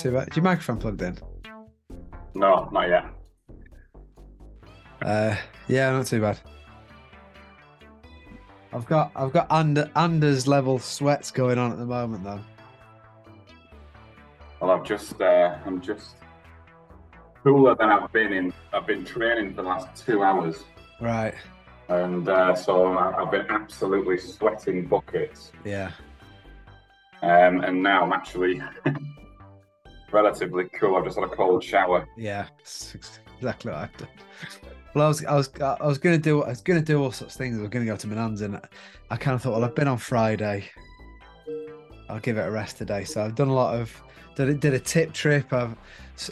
too bad. Is your microphone plugged in? No, not yet. Uh, yeah, not too bad. I've got I've got under Anders level sweats going on at the moment though. Well, I've just, uh, I'm just cooler than I've been in. I've been training for the last two hours, Right. and uh, so I've been absolutely sweating buckets. Yeah. Um, and now I'm actually relatively cool. I've just had a cold shower. Yeah. Exactly what I've done. Well, I was I was I was gonna do I was gonna do all sorts of things. I was gonna go to Manans and I kind of thought, well, I've been on Friday. I'll give it a rest today. So I've done a lot of did a, did a tip trip. I've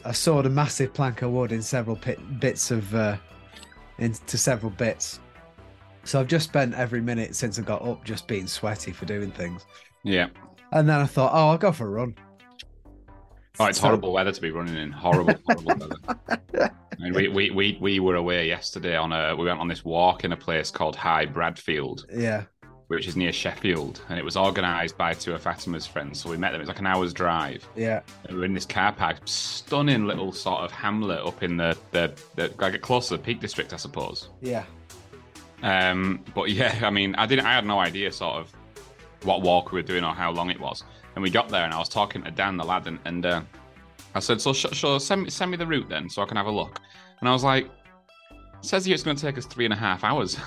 I sawed a massive plank of wood in several pit, bits of uh, into several bits. So I've just spent every minute since I got up just being sweaty for doing things. Yeah. And then I thought, oh, I'll go for a run. Oh, it's horrible weather to be running in. Horrible, horrible weather. I mean, we, we, we, we were away yesterday on a we went on this walk in a place called High Bradfield, Yeah. which is near Sheffield, and it was organised by two of Fatima's friends. So we met them. It's like an hour's drive. Yeah. And we were in this car park, stunning little sort of hamlet up in the the, the like close to the Peak District, I suppose. Yeah. Um, but yeah, I mean, I didn't, I had no idea sort of what walk we were doing or how long it was. And we got there, and I was talking to Dan, the lad, and, and uh, I said, "So, sh- so send me send me the route then, so I can have a look." And I was like, "Says here it's going to take us three and a half hours."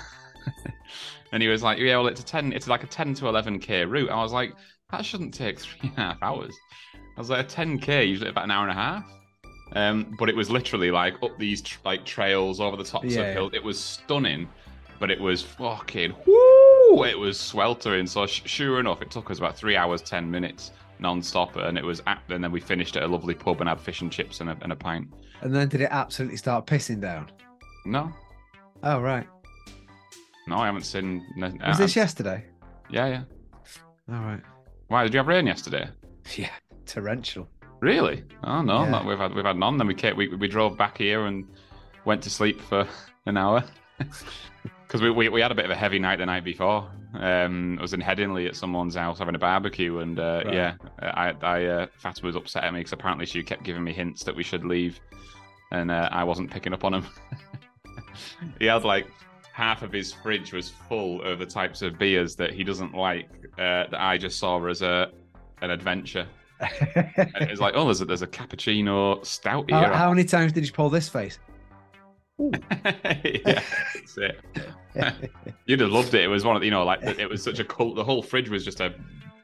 and he was like, "Yeah, well, it's a ten, it's like a ten to eleven k route." I was like, "That shouldn't take three and a half hours." I was like, "A ten k usually about an hour and a half." Um, but it was literally like up these tr- like trails over the tops Yeah, of yeah. hills. It was stunning, but it was fucking whoo! It was sweltering. So sh- sure enough, it took us about three hours ten minutes non-stop, and it was. At, and then we finished at a lovely pub and had fish and chips and a, and a pint. And then did it absolutely start pissing down? No, Oh right. no, I haven't seen. No, uh, Was this yesterday? Yeah, yeah. All right. Why did you have rain yesterday? Yeah. Torrential. Really? Oh no, Yeah. not, we've had we've had none. Then we came, we we drove back here and went to sleep for an hour because we, we we had a bit of a heavy night the night before. Um, I was in Headingley at someone's house having a barbecue, and uh, Right. yeah, I I uh, Fatima was upset at me because apparently she kept giving me hints that we should leave, and uh, I wasn't picking up on them. he had like half of his fridge was full of the types of beers that he doesn't like uh, that I just saw as a an adventure. And it was like, oh, there's a, there's a cappuccino stout here. how, how many times did you pull this face? yeah, that's it. You'd have loved it. It was one of you know, like it was such a cool. The whole fridge was just a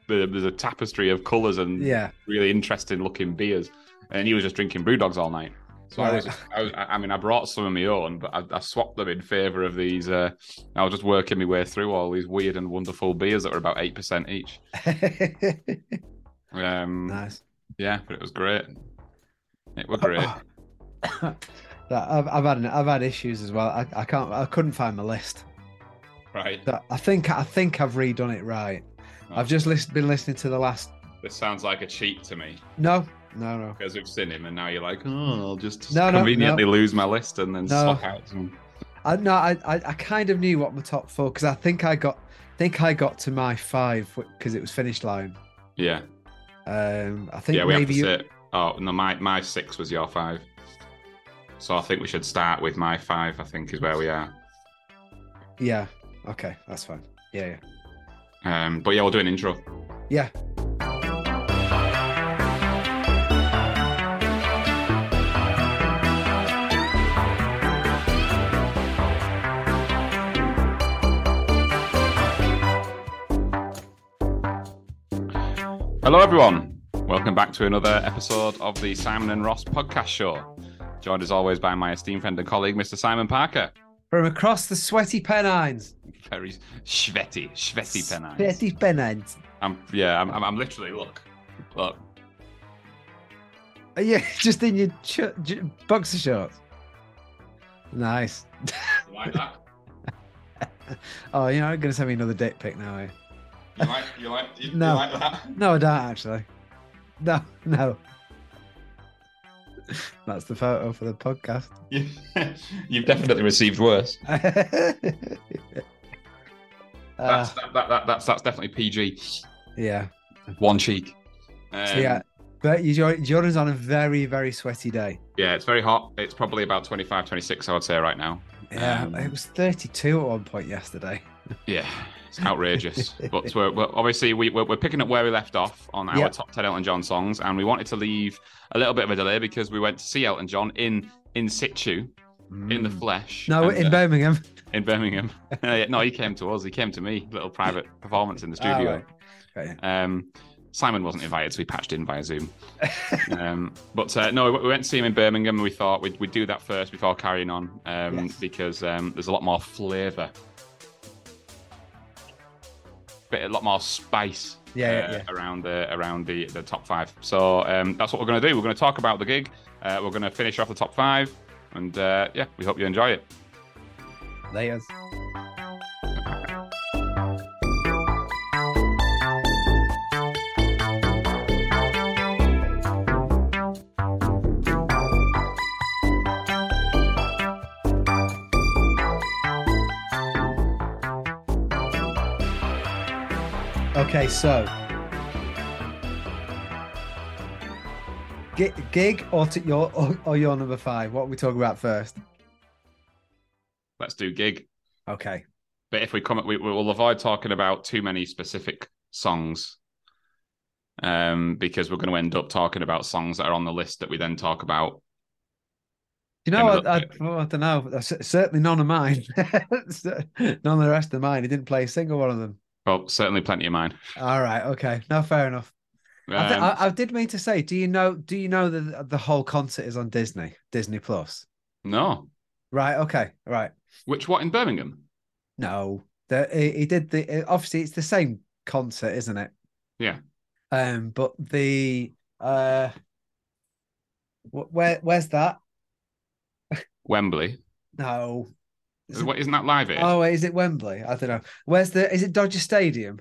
there's a tapestry of colours and yeah. really interesting looking beers. And he was just drinking BrewDogs all night. So I was, I was, I mean, I brought some of my own, but I, I swapped them in favour of these. Uh, I was just working my way through all these weird and wonderful beers that were about eight percent each. Um, nice. Yeah, but it was great. It was great. I've, I've had I've had issues as well. I, I can't I couldn't find my list. right. I think I think I've redone it right. I've just list, been listening to the last. This sounds like a cheat to me No, no, no. because we've seen him, and now you're like, oh, I'll just No, no, conveniently no. lose my list and then No. out some. I no, I, I I kind of knew what my top four because I think I got think I got to my five because it was finish line. Yeah, Um, I think yeah. We have to you. sit. Oh no, my my six was your five. So I think we should start with my five. I think is where we are. Yeah. Okay, that's fine. Yeah, yeah. Um, but yeah, we'll do an intro. Yeah. Hello, everyone. Welcome back to another episode of the Simon and Ross podcast show. Joined as always by my esteemed friend and colleague, Mr. Simon Parker. From across the sweaty Pennines. Very sweaty, sweaty Pennines. Sweaty Pennines. I'm yeah, I'm, I'm, I'm literally look, look. Uh, are you just in your ch- j- boxer shorts? Nice. You like that? Oh, you're not going to send me another dick pic now, are you? You like you like you, No. you like that? No, I don't actually. No, no. That's the photo for the podcast. You, you've definitely received worse. Uh, That's that, that, that, that's that's definitely PG. yeah. one cheek. Um, So yeah, but Jordan's on a very very sweaty day. yeah, it's very hot. It's probably about 25, 26, I would say right now. Yeah, Um, it was 32 at one point yesterday. Yeah, it's outrageous. but we're, we're obviously we, we're, we're picking up where we left off on our Yeah. top 10 Elton John songs, and we wanted to leave a little bit of a delay because we went to see Elton John in in situ, in the Mm. flesh. No, and, in uh, Birmingham. in Birmingham. No, he came to us. He came to me. Little private performance in the Ah, studio. right. Okay. Um, Simon wasn't invited, so we patched in via Zoom. um, but uh, no, we went to see him in Birmingham, and we thought we'd, we'd do that first before carrying on um, Yes. because um, there's a lot more flavour, bit a lot more spice. Yeah, yeah, uh, yeah. around the around the, the top five. So um, that's what we're going to do. We're going to talk about the gig. Uh, we're going to finish off the top five, and uh, yeah, we hope you enjoy it. Layers. Okay, so Gi- gig or to your or, or your number five? What are we talking about first? Let's do gig. Okay. But if we come, we, we will avoid talking about too many specific songs, um, because we're going to end up talking about songs that are on the list that we then talk about. You know, I, I, I don't know. Certainly none of mine. none of the rest of mine. He didn't play a single one of them. Well, certainly plenty of mine. All right. Okay. No, fair enough. I, thi- Um, I, I did mean to say, do you know? Do you know that the whole concert is on Disney, Disney Plus? no, Right. Okay. Right. which what in Birmingham? No, the, he, he did the. Obviously, it's the same concert, isn't it? Yeah. Um, but the uh, wh- where where's that? Wembley. No. Is it- What isn't that live? Aid? Oh, is it Wembley? I don't know. Where's the? Is it Dodger Stadium?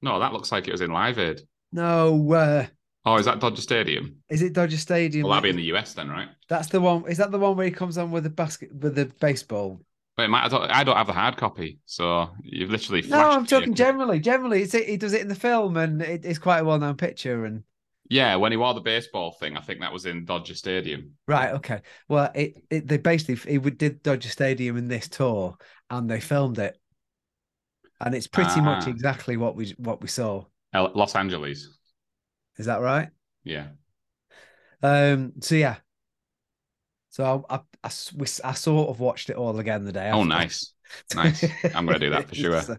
No, that looks like it was in Live Aid. No. Uh, Oh, is that Dodger Stadium? is it Dodger Stadium? Well, that'd be in the US then, right? That's the one. Is that the one where he comes on with the basket with the baseball? But it might, I, don't, I don't have the hard copy, so you've literally. No, I'm talking generally. Generally, it's he does it in the film, and it, it's quite a well-known picture. And Yeah, when he wore the baseball thing, I think that was in Dodger Stadium. right, okay. Well, it, it they basically would- did Dodger Stadium in this tour, and they filmed it, and it's pretty much Ah. exactly what we what we saw. Los Angeles. Is that right? Yeah. Um. So yeah. So I I s- I sort of watched it all again the day. Oh, nice. Nice. I'm gonna do that for sure. so,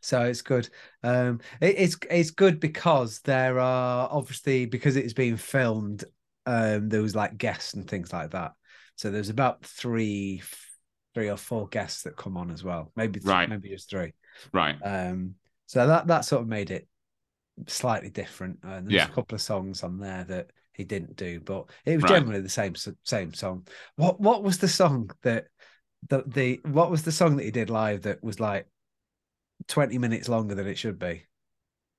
so it's good. Um, it, it's it's good because there are obviously because it's being filmed. Um, there was like guests and things like that. So there's about three, three or four guests that come on as well. Maybe th- Right. maybe just three. Right. Um, so that that sort of made it slightly different. And there's Yeah. a couple of songs on there that he didn't do, but it was Right. generally the same same song. What what was the song that the the what was the song that he did live that was like twenty minutes longer than it should be?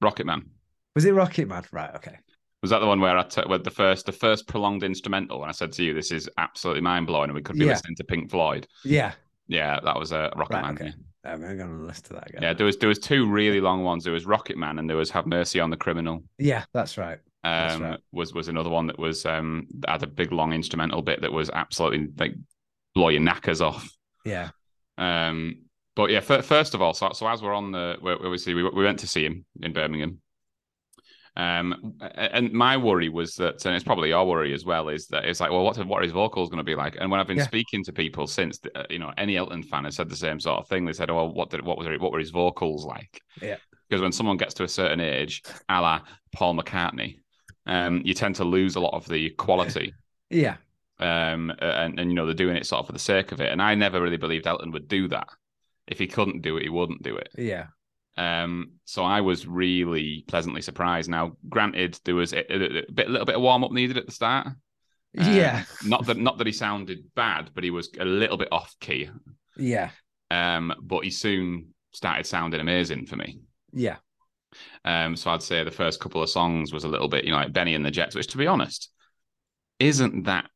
Rocket Man. Was it Rocket Man? Right. Okay. Was that the one where I t- where the first the first prolonged instrumental? And I said to you, "This is absolutely mind blowing," and we could be Yeah. listening to Pink Floyd. Yeah. Yeah, that was a uh, Rocket Right, Man. okay. yeah. I'm going to listen to that again. Yeah, there was there was two really long ones. There was Rocket Man and there was Have Mercy on the Criminal. Yeah, that's right. That's Um, right. was was another one that was um had a big long instrumental bit that was absolutely like blow your knackers off. Yeah. Um, but yeah, fir- first of all, so so as we're on the, we obviously we we went to see him in Birmingham. Um, and my worry was that, and it's probably your worry as well, is that it's like, well, what what are his vocals going to be like? And when I've been Yeah. speaking to people since, uh, you know, any Elton fan has said the same sort of thing. They said, oh, well, what did what was it, what were his vocals like? Yeah. Because when someone gets to a certain age, a la Paul McCartney, um, you tend to lose a lot of the quality Yeah. Um, and, and you know they're doing it sort of for the sake of it. And I never really believed Elton would do that. If he couldn't do it, he wouldn't do it. Yeah. Um, so I was really pleasantly surprised. Now, granted, there was a, a, a bit, a little bit of warm up needed at the start. Um, Yeah. not that, not that he sounded bad, but he was a little bit off key. Yeah. Um, but he soon started sounding amazing for me. Yeah. Um, so I'd say the first couple of songs was a little bit, you know, like Benny and the Jets, which, to be honest, isn't that.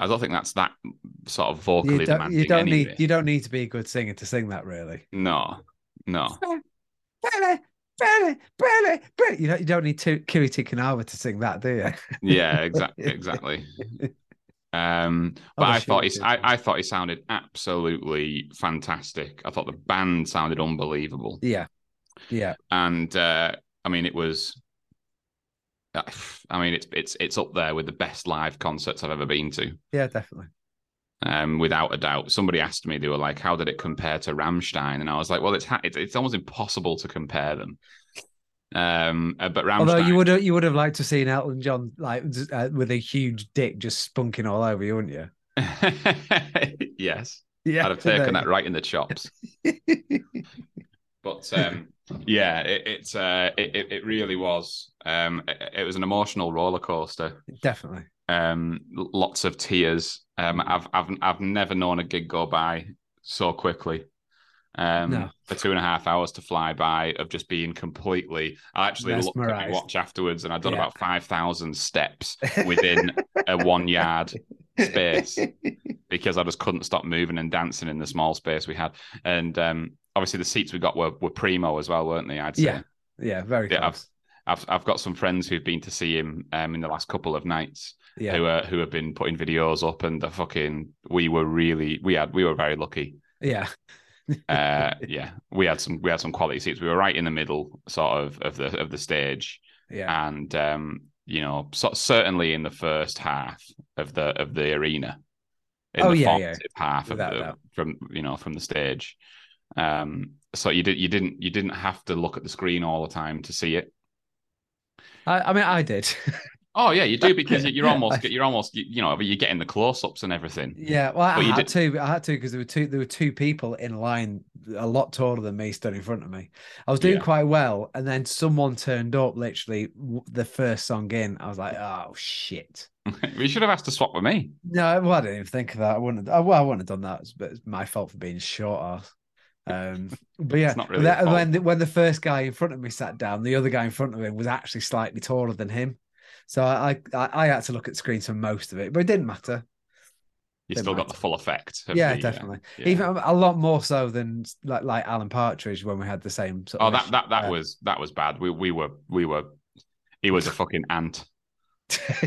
I don't think that's that sort of vocally You don't, demanding. you don't need you don't need to be a good singer to sing that really. No, no. You don't, you don't need to Kiri Te Kanawa to sing that, do you? Yeah, exactly, exactly. Um, but Other I thought he, I. I thought he sounded absolutely fantastic. I thought the band sounded unbelievable, Yeah, yeah, and uh, I mean, it was. I mean, it's it's it's up there with the best live concerts I've ever been to. yeah, definitely. um, without a doubt. Somebody asked me, they were like, "How did it compare to Rammstein?" And I was like, "Well, it's ha- it's, it's almost impossible to compare them." Um, uh, but Rammstein, Although you would have, you would have liked to seen Elton John like uh, with a huge dick just spunking all over you, wouldn't you? yes, Yeah, I'd have taken that right in the chops. But um, yeah, it it, uh, it it it really was. Um, it, it was an emotional roller coaster. Definitely. um, lots of tears. Um, I've I've I've never known a gig go by so quickly. Um, No. for two and a half hours to fly by of just being completely. I actually looked at my watch afterwards, and I'd done Yeah. about five thousand steps within a one yard space because I just couldn't stop moving and dancing in the small space we had. And um, obviously, the seats we got were were primo as well, weren't they? I'd say. Yeah. Yeah, very Yeah, close. I've I've got some friends who've been to see him um, in the last couple of nights Yeah. who are who have been putting videos up and the fucking we were really we had we were very lucky. Yeah. Uh yeah. We had some we had some quality seats. We were right in the middle sort of of the of the stage. Yeah. And um, you know, so, certainly in the first half of the of the arena. In Oh, the yeah, yeah. half of the from you know from the stage. Um so you did you didn't you didn't have to look at the screen all the time to see it. I, I mean, I did. Oh yeah, you do because you're almost you're almost you, you know you're getting the close ups and everything. yeah. Well, I But you had to. I had to because there were two. There were two people in line, a lot taller than me, stood in front of me. I was doing Yeah. quite well, and then someone turned up. Literally, the first song in, I was like, "Oh shit." we should have asked to swap with me. No, well, I didn't even think of that. I wouldn't. Have, well, I wouldn't have done that. It's, but it's my fault for being short ass. Um, but yeah, not but really that- when the, when the first guy in front of me sat down, the other guy in front of him was actually slightly taller than him. So I I, I had to look at screens for most of it, but it didn't matter. You Didn't still got the full effect. Yeah, the, uh, definitely. yeah. Even a lot more so than like like Alan Partridge when we had the same sort oh, that that that uh, was that was bad. We we were we were. He was a fucking ant.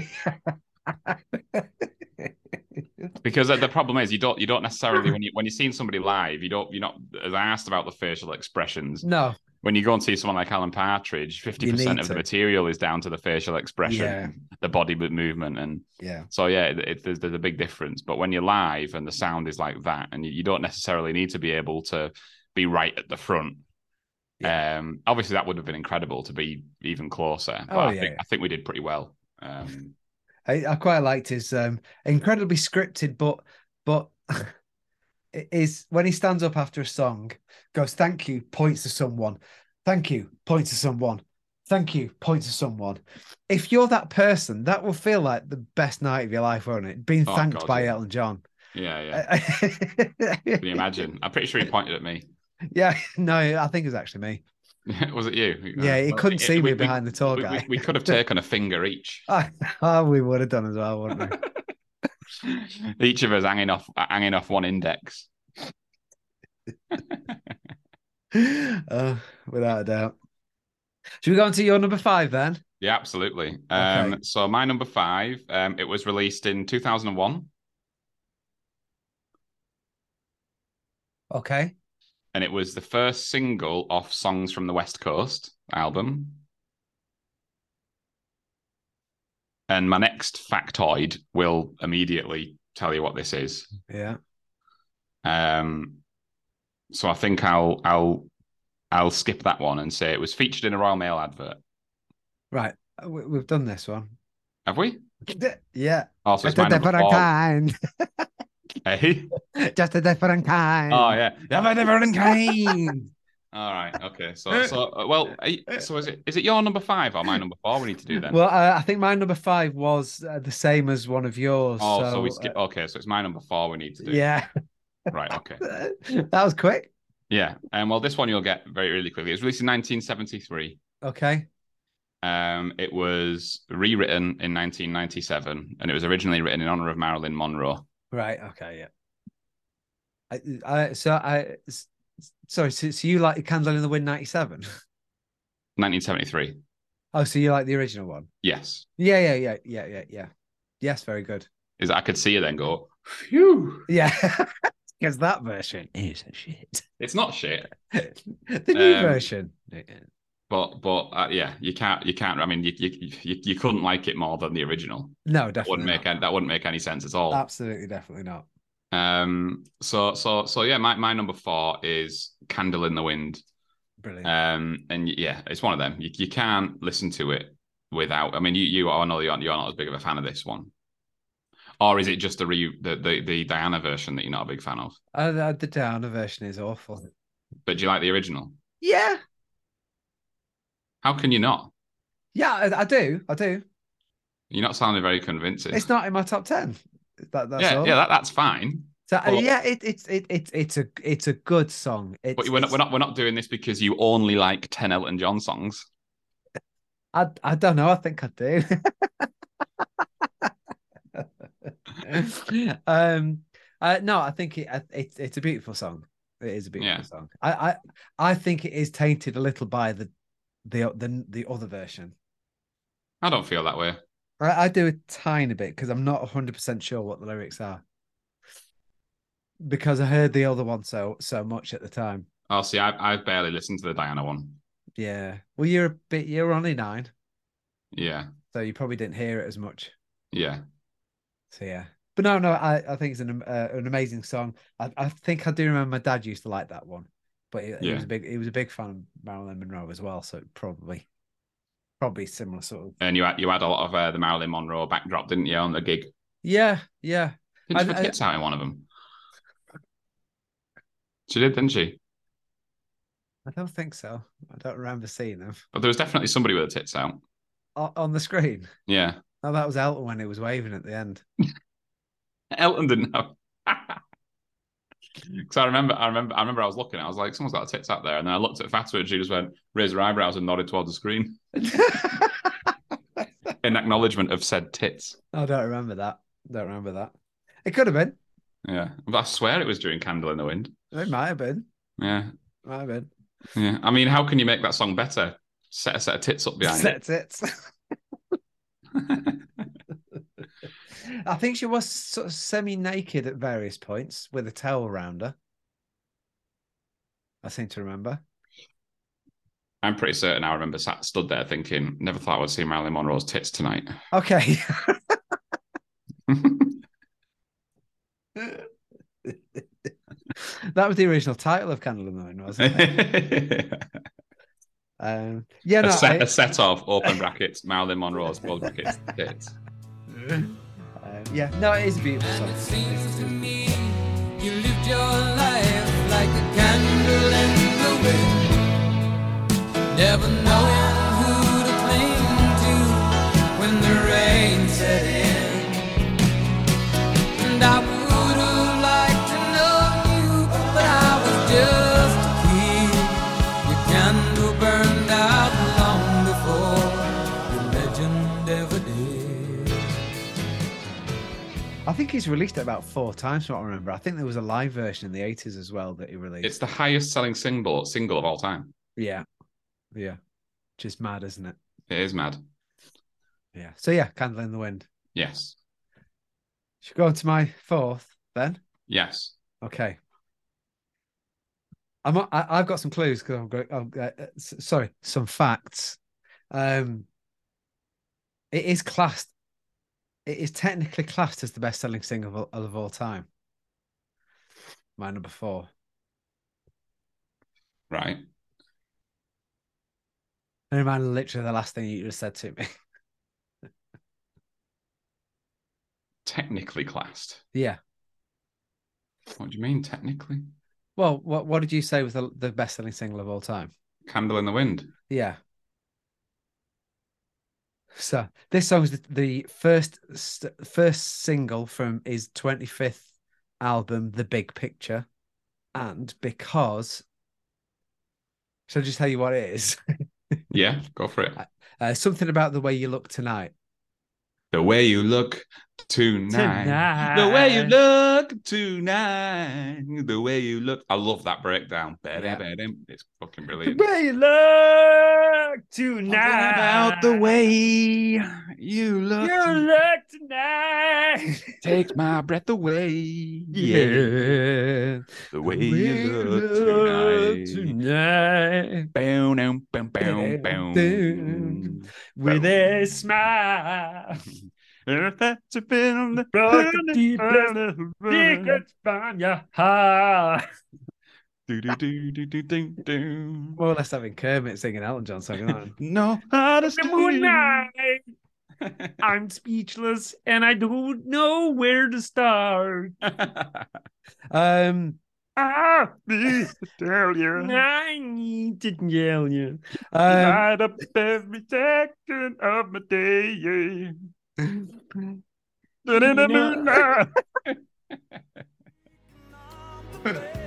Because the problem is you don't you don't necessarily when you when you're seeing somebody live you don't you're not as I asked about the facial expressions no, when you go and see someone like Alan Partridge fifty percent of the material is down to the facial expression Yeah. the body movement and yeah, So yeah, it, it- there's, there's a big difference. But when you're live and the sound is like that, and you, you don't necessarily need to be able to be right at the front. Um, obviously that would have been incredible to be even closer. But Oh, I yeah, think yeah. I think we did pretty well. Um, I, I quite liked his um incredibly scripted, but but it is when he stands up after a song, goes thank you, points to someone, thank you, points to someone, thank you, points to someone. If you're that person, that will feel like the best night of your life, won't it? Being Oh, thanked God, by yeah. Elton John. yeah, yeah. yeah, Can you imagine? I'm pretty sure he pointed at me. Yeah, no, I think it was actually me. Was it you? Yeah, he Well, couldn't see we- me we- behind the tour we, guy. we, we could have taken a finger each. oh, we would have done as well, wouldn't we? each of us hanging off hanging off one index. uh, without a doubt. Should we go on to your number five then? Yeah, absolutely. Um, Okay. So my number five, um, it was released in 2001, Okay. And it was the first single off Songs from the West Coast album. And my next factoid will immediately tell you what this is. Yeah. Um, so I think I'll I'll I'll skip that one and say it was featured in a Royal Mail advert. Right. We- We've done this one. Have we? Yeah. Oh, so it's my number four. Hey? Just a different kind. Oh yeah, Of a different kind. All right. Okay. So, so uh, well, so is it is it your number five or my number four? We need to do then. Well, uh, I think my number five was uh, the same as one of yours. oh, so, so we skip. okay, so it's my number four. We need to uh, do. yeah. Right. Okay. that was quick. Yeah. And well, this one you'll get very really quickly. It was released in 1973. Okay. Um, it was rewritten in 1997, and it was originally written in honor of Marilyn Monroe. Right. Okay. Yeah. I, I so I sorry. So, so you like Candle in the Wind '97? 1973. Oh, so you like the original one? Yes. Yeah, yeah, yeah, yeah, yeah, yeah. Yes, very good. Is I could see you then go, phew. Yeah, because that version is shit. It's not shit, the new Um, version. But but uh, yeah, you can't you can't. I mean, you, you you you couldn't like it more than the original. No, That definitely wouldn't make any, that wouldn't make any sense at all. Absolutely, definitely not. Um. So so so yeah, my my number four is Candle in the Wind. Brilliant. Um. And yeah, it's one of them. You you can't listen to it without. I mean, you you I know you're you're not as big of a fan of this one. Or is it just the re the, the the Diana version that you're not a big fan of? Uh, the, the Diana version is awful. But do you like the original? Yeah, How can you not? yeah, I, I do. I do. You're not sounding very convincing. It's not in my top ten. That, that's yeah, all. yeah, that, that's fine. So, but- yeah, it, it's it, it, it's a it's a good song. It's, But we're not, it's- we're not we're not doing this because you only like ten Elton John songs. I I don't know. I think I do. um. Uh, no, I think it, it it's a beautiful song. It is a beautiful Yeah. song. I, I I think it is tainted a little by the the the, the other version. I don't feel that way. I, I do a tiny bit because I'm not 100 percent sure what the lyrics are. Because I heard the other one so so much at the time. Oh, see, I, I've barely listened to the Diana one. Yeah. Well, you're a bit. You're only nine, Yeah, so you probably didn't hear it as much. yeah. So yeah, but no, no, I, I think it's an uh, an amazing song. I, I think I do remember my dad used to like that one, but he, he Yeah. was a big he was a big fan of Marilyn Monroe as well. So probably probably similar sort of. And you had you had a lot of uh, the Marilyn Monroe backdrop, didn't you, on the gig? Yeah, yeah. Didn't she I- put tits out in one of them? She did, didn't she? I don't think so. I don't remember seeing them But there was definitely somebody with the tits out. O- on the screen. Yeah, Oh, that was Elton when he was waving at the end. Elton didn't know. Because I remember, I remember, I remember, I was looking. I was like, "Someone's got a tits out there," and then I looked at Fatima, and she just went, raised her eyebrows, and nodded towards the screen in acknowledgement of said tits. I don't remember that. Don't remember that. It could have been. Yeah, but I swear it was during "Candle in the Wind." It might have been. Yeah, Might have been. yeah. I mean, how can you make that song better? Set a set of tits up behind it. That's it. I think she was sort of semi-naked at various points with a towel around her. I seem to remember. I'm pretty certain I remember sat stood there thinking, never thought I would see Marilyn Monroe's tits tonight. Okay. that was the original title of Candle in the Wind, wasn't it? Um, yeah, no, a, set, I- a set of open brackets Marilyn Monroe's close brackets tits. Yeah, no, it is a beautiful And song. it seems to me you lived your life like a candle in the wind, never knowing I think he's released it about four times. From what I remember. I think there was a live version in the eighties as well that he released. It's the highest selling single single of all time. Yeah, yeah, just mad, isn't it? It is mad. Yeah. So yeah, Candle in the Wind. Yes. Should go on to my fourth then. Yes. Okay. I'm. I, I've got some clues because I'm going. I'm, uh, uh, sorry, some facts. Um, it is classed. It is technically classed as the best-selling single of, of all time. My number four. Right. I remember literally the last thing you just said to me. Technically classed. yeah. What do you mean technically? Well, what what did you say was the, the best-selling single of all time? Candle in the wind. Yeah. So this song is the, the first st- first single from his 25th album, The Big Picture. And because shall I just tell you what it is? Yeah, go for it. uh, something about the way you look tonight. The way you look tonight. The way you look tonight. The way you look. I love that breakdown. Yeah. It's fucking brilliant. The way you look Something about the way you look You look tonight. takes my breath away. Yeah. The way you look tonight. tonight. Bow, bow, bow, bow. Down. With a smile. If that's a bit on the Brought the deepest secrets from your heart. Do, do, do, do, do, do, do. More or less having Kermit singing Elton John song. aren't No, honest The moonlight. I'm speechless and I don't know where to start. Um, I need to tell you. I need to tell you. Um, Light up every second of my day. Da,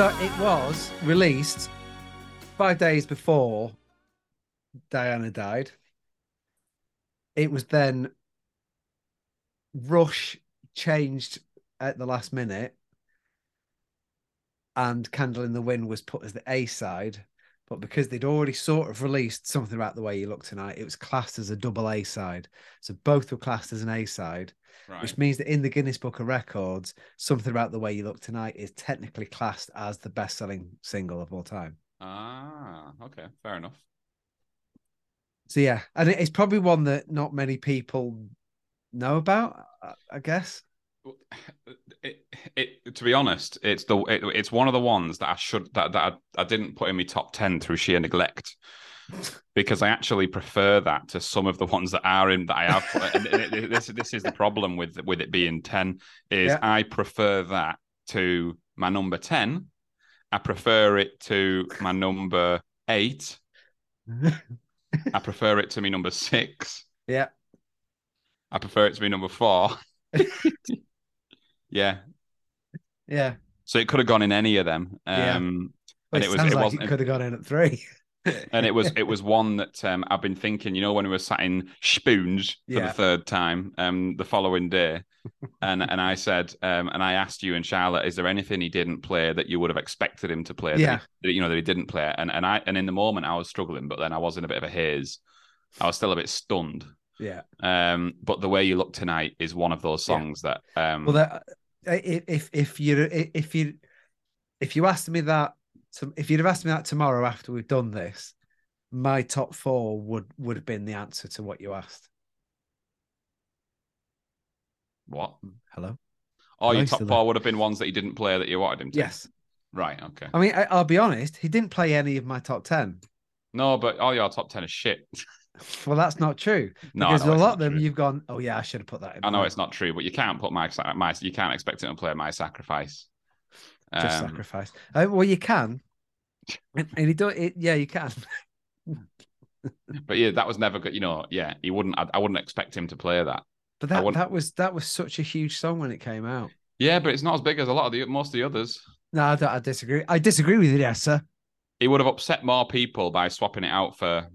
so it was released five days before Diana died. It was then Rush changed at the last minute, and Candle in the Wind was put as the A side. But because they'd already sort of released something about the way you look tonight, it was classed as a double A side. So both were classed as an A side Right. which means that in the Guinness Book of Records, something about the way you look tonight is technically classed as the best-selling single of all time. Ah, okay, fair enough. So yeah, and it's probably one that not many people know about. I- guess. It, it, to be honest, it's the it, it's one of the ones that I should that that I, I didn't put in my top ten through sheer neglect because I actually prefer that to some of the ones that are in that I have. and it- this this is the problem with with it being ten is Yeah. I prefer that to my number ten. I prefer it to my number eight. I prefer it to me number six. yeah, I prefer it to be number four. yeah. yeah. So it could have gone in any of them. Yeah. Um Well, And it, it was- sounds it like wasn't- it could have gone in at three. And it was it was one that um I've been thinking, you know, when we were sat in Spoons for Yeah. the third time, um, the following day. and and I said, um, and I asked you and Charlotte, is there anything he didn't play that you would have expected him to play? that he- Yeah. that, you know, that he didn't play. And and I and in the moment I was struggling, but then I was in a bit of a haze. I was still a bit stunned. yeah. Um, but the way you look tonight is one of those Yeah. songs that um Well, that, if if you if you if you asked me that to, if you'd have asked me that tomorrow after we've done this, my top four would would have been the answer to what you asked. what? Hello. Oh, your top four would have been ones that he didn't play that you wanted him to. Yes. Right. Okay. I mean, I, I'll be honest. He didn't play any of my top ten. No, but all your top ten is shit. Well, that's not true. No, because a lot of them true. you've gone. Oh yeah, I should have put that in. I know it's not true, but you can't put my my you can't expect him to play my sacrifice. Just Um, sacrifice. Uh, well, you can, and, and he do it. Yeah, you can. but yeah, that was never good. You know, yeah, he wouldn't. I, I wouldn't expect him to play that. But that that was that was such a huge song when it came out. Yeah, but it's not as big as a lot of the most of the others. No, I, don't, I disagree. I disagree with you, there, sir. He would have upset more people by swapping it out for.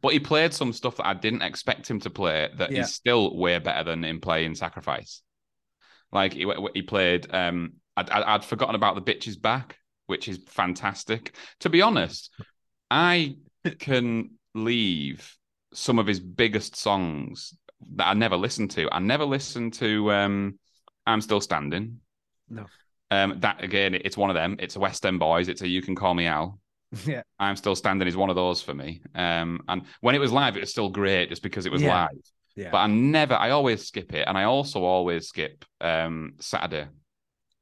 But he played some stuff that I didn't expect him to play that is Yeah. still way better than him playing Sacrifice. Like he he played. Um, I'd, I'd I'd forgotten about the Bitch Is Back, which is fantastic. To be honest, I can leave some of his biggest songs that I never listened to. I never listened to um, "I'm Still Standing." No. Um, that again, it's one of them. It's a West End Boys. It's a "You Can Call Me Al." Yeah, I'm Still Standing is one of those for me. Um, and when it was live, it was still great just because it was Yeah. live. yeah, But I never, I always skip it, and I also always skip um Saturday.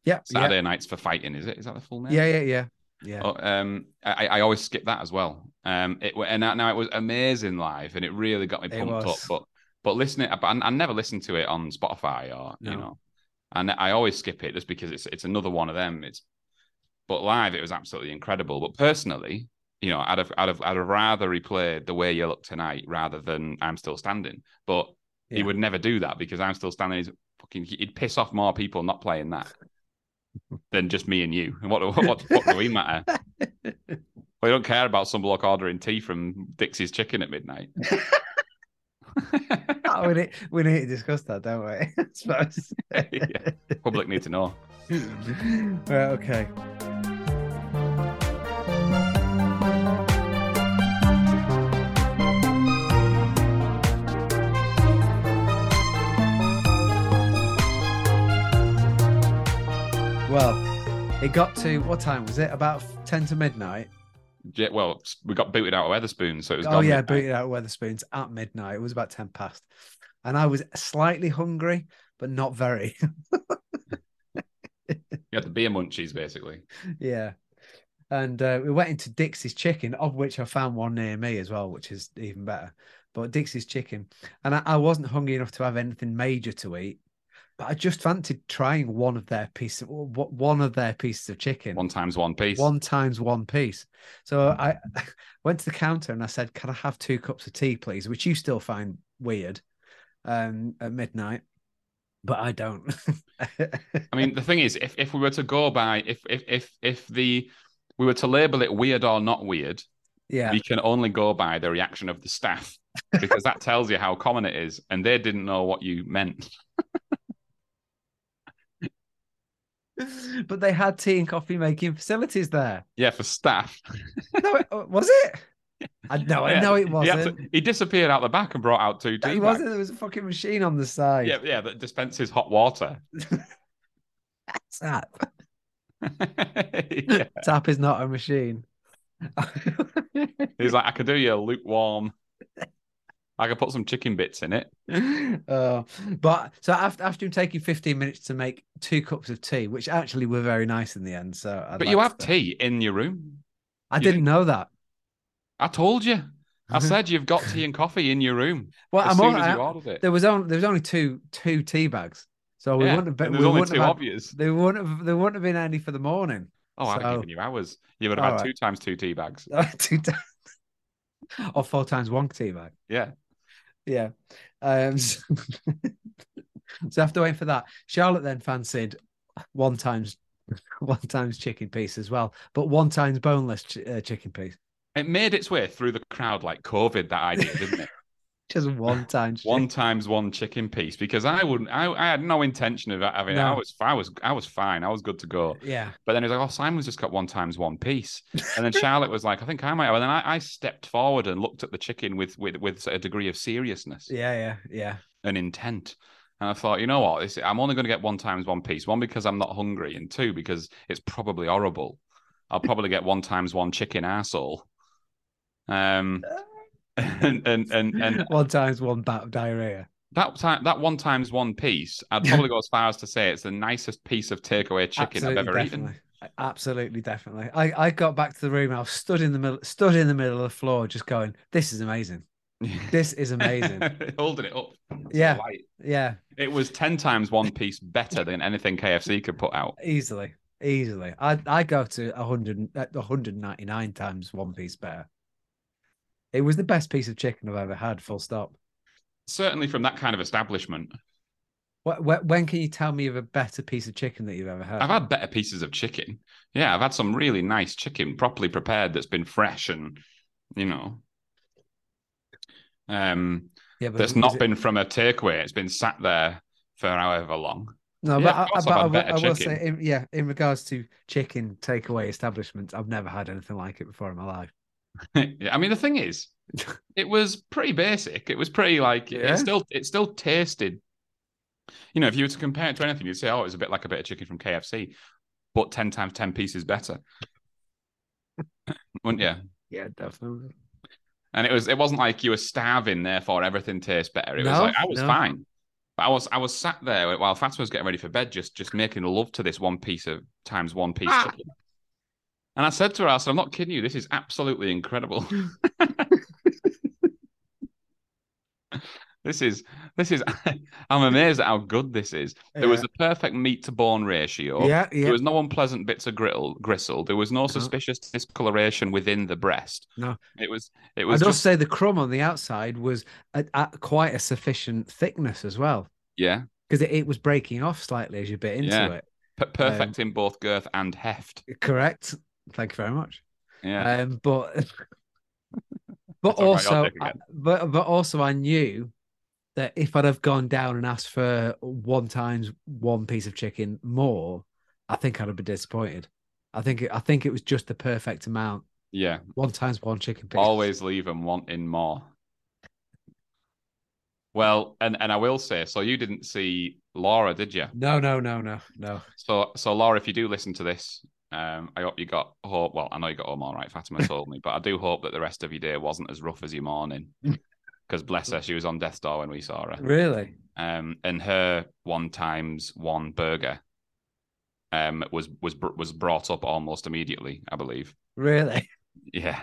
Yeah, Saturday nights for fighting. Is it? Is that the full name? yeah, yeah, yeah, yeah. Oh, um, I, I always skip that as well. Um, it and now it was amazing live, and it really got me pumped up. But but listening, but I, I never listened to it on Spotify or you know, and I always skip it just because it's it's another one of them. It's but live, it was absolutely incredible. But personally, you know, I'd have I'd have I'd have rather he played the way you look tonight rather than I'm still standing. But he would never do that because I'm still standing. He's fucking he'd piss off more people not playing that than just me and you. And what what what, what do we matter? We don't care about some bloke ordering tea from Dixy's Chicken at midnight. Oh, we, need, we need to discuss that, don't we? I suppose. Yeah. Public need to know. right, okay. Well, it got to what time was it? About ten to midnight. Yeah, well, we got booted out of Wetherspoon, so it was. Oh yeah, midnight. booted out of Wetherspoons at midnight. It was about ten past, and I was slightly hungry, but not very. You had the beer munchies, basically. yeah, and uh, we went into Dixy's Chicken, of which I found one near me as well, which is even better. But Dixy's Chicken, and I, I wasn't hungry enough to have anything major to eat, but I just fancied trying one of their pieces, one of their pieces of chicken. One times one piece. one times one piece. So I went to the counter and I said, "Can I have two cups of tea, please?" Which you still find weird um, at midnight, but I don't. I mean, the thing is, if, if we were to go by, if if if if the we were to label it weird or not weird, yeah, we can only go by the reaction of the staff because that tells you how common it is, and they didn't know what you meant. but they had tea and coffee making facilities there. Yeah, for staff. No, it, uh, was it? I know, I know it wasn't. to- he disappeared out the back and brought out two tea bags. wasn't. There was a fucking machine on the side. Yeah, yeah, that dispenses hot water. Tap. Yeah. Tap is not a machine. He's like, I could do you a lukewarm. I could put some chicken bits in it. uh, but so after after him taking 15 minutes to make two cups of tea, which actually were very nice in the end. So, I'd but like you have say- tea in your room. I you didn't know that. I told you. I said you've got tea and coffee in your room Well, as I'm soon all, as you I- ordered it. there was only there was only two two tea bags, so we yeah, wouldn't have been. We there's only two have obvious. there wouldn't have there wouldn't have been any for the morning. Oh, I'd have given you hours. You would have had right. two times two tea bags. two times or four times one tea bag. Yeah. Yeah. Um, so, so after waiting for that, Charlotte then fancied one times one times chicken piece as well, but one times boneless ch- uh, chicken piece. It made its way through the crowd like COVID, that idea, didn't it? Just one times. one times one chicken piece because I wouldn't. I, I had no intention of having. it. I was. I was. I was fine. I was good to go. Yeah. But then he was like, "Oh, Simon's just got one times one piece." And then Charlotte was like, "I think I might." have. And then I, I stepped forward and looked at the chicken with with with a degree of seriousness Yeah. Yeah. Yeah. and intent. And I thought, you know what? This, I'm only going to get one times one piece. One because I'm not hungry, and two because it's probably horrible. I'll probably get one times one chicken asshole. Um, and and and and One times one bout of diarrhea. that time that one times one piece, I'd probably go as far as to say it's the nicest piece of takeaway chicken I've ever definitely. eaten. Absolutely, definitely. I, I got back to the room. I was stood in the middle, stood in the middle of the floor, just going, "This is amazing. This is amazing." Holding it up. the Yeah. light. yeah, It was 10 times one piece better than anything KFC could put out. easily, easily. I I go to 100, uh, 199 times one piece better. It was the best piece of chicken I've ever had. Full stop. Certainly from that kind of establishment. What, when can you tell me of a better piece of chicken that you've ever had? I've had better pieces of chicken. Yeah, I've had some really nice chicken, properly prepared, that's been fresh and, you know, um, yeah, but that's not it- been from a takeaway. It's been sat there for however long. No, Yeah, but, I, but I, had will- better I will say, in, yeah, in regards to chicken takeaway establishments, I've never had anything like it before in my life. I mean, the thing is, it was pretty basic. It was pretty like Yeah. it still it still tasted. You know, if you were to compare it to anything, you'd say, "Oh, it was a bit like a bit of chicken from KFC, but ten times ten pieces better." Wouldn't you? Yeah, definitely. And it was it wasn't like you were starving, therefore everything tastes better. It was like I was no. fine. But I was I was sat there while Fatima was getting ready for bed, just just making love to this one piece of times one piece Ah. And I said to her, I said, I'm not kidding you. This is absolutely incredible. this is this is I'm amazed at how good this is. There was Yeah. the perfect meat to bone ratio. Yeah, yeah. There was no unpleasant bits of griddle, gristle. There was no suspicious discoloration within the breast. No. It was it was I was must just say the crumb on the outside was at, at quite a sufficient thickness as well, yeah, because it, it was breaking off slightly as you bit into Yeah. it. p- perfect um, in both girth and heft. Correct. Thank you very much. Yeah. Um, but but all right, also, but but also, I knew that if I'd have gone down and asked for one times one piece of chicken more, I think I'd have been disappointed. I think I think it was just the perfect amount. yeah. One times one chicken piece. Always leave them wanting more. Well, and and I will say, so you didn't see Laura, did you? No, no, no, no, no. So so Laura, if you do listen to this, um, I hope you got hope. Well, I know you got home all right. Fatima told me, but I do hope that the rest of your day wasn't as rough as your morning. Because bless her, she was on death's door when we saw her. Really? Um, and her one times one burger, um, was was was brought up almost immediately, I believe. Really? Yeah.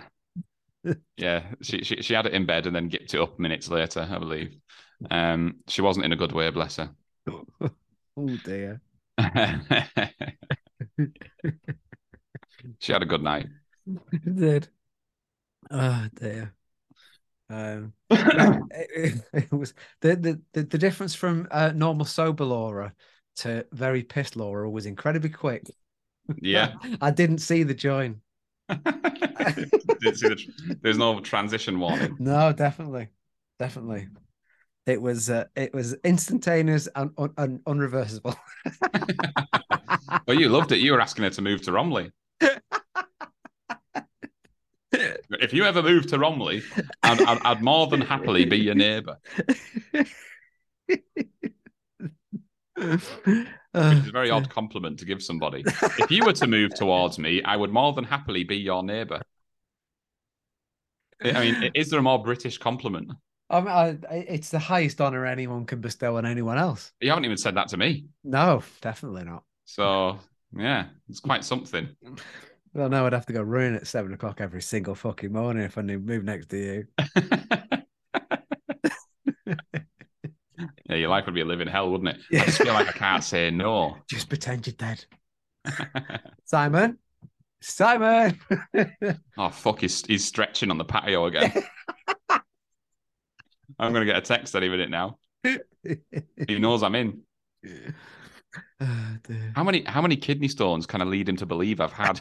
yeah. She, she she had it in bed and then gipped it up minutes later, I believe. Um, she wasn't in a good way, bless her. Oh dear. she had a good night. Did. Oh dear. Um, it, it was the, the the the difference from uh, normal sober Laura to very pissed Laura was incredibly quick. Yeah. I didn't see the join. Didn't see the, there's no transition warning. No, definitely, definitely. It was uh, it was instantaneous and un- un- unreversible. But you loved it. You were asking her to move to Romley. if you ever move to Romley, I'd, I'd, I'd more than happily be your neighbour. Uh, Which is a very odd compliment to give somebody. If you were to move towards me, I would more than happily be your neighbour. I mean, is there a more British compliment? I mean, I, it's the highest honor anyone can bestow on anyone else. You haven't even said that to me. No, definitely not. So, yeah, it's quite something. Well, no, I'd have to go running at seven o'clock every single fucking morning if I knew move next to you. yeah, your life would be a living hell, wouldn't it? I Yeah. just feel like I can't say no. Just pretend you're dead. Simon, Simon. Oh fuck, he's he's stretching on the patio again. I'm gonna get a text any minute now. He knows I'm in. Oh. How many how many kidney stones can I lead him to believe I've had?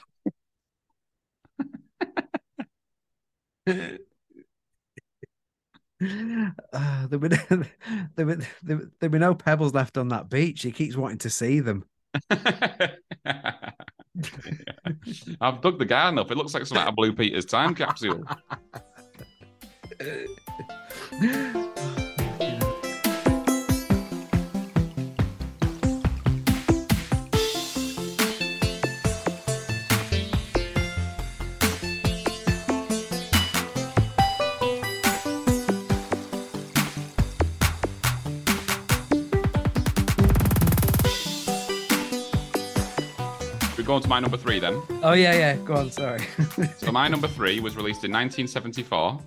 Uh, there, were, there, were, there, were, there were no pebbles left on that beach. He keeps wanting to see them. I've dug the garden up. It looks like some out of Blue Peter's time capsule. We're going to my number three then. Oh yeah, yeah. Go on. Sorry. So my number three was released in 1974.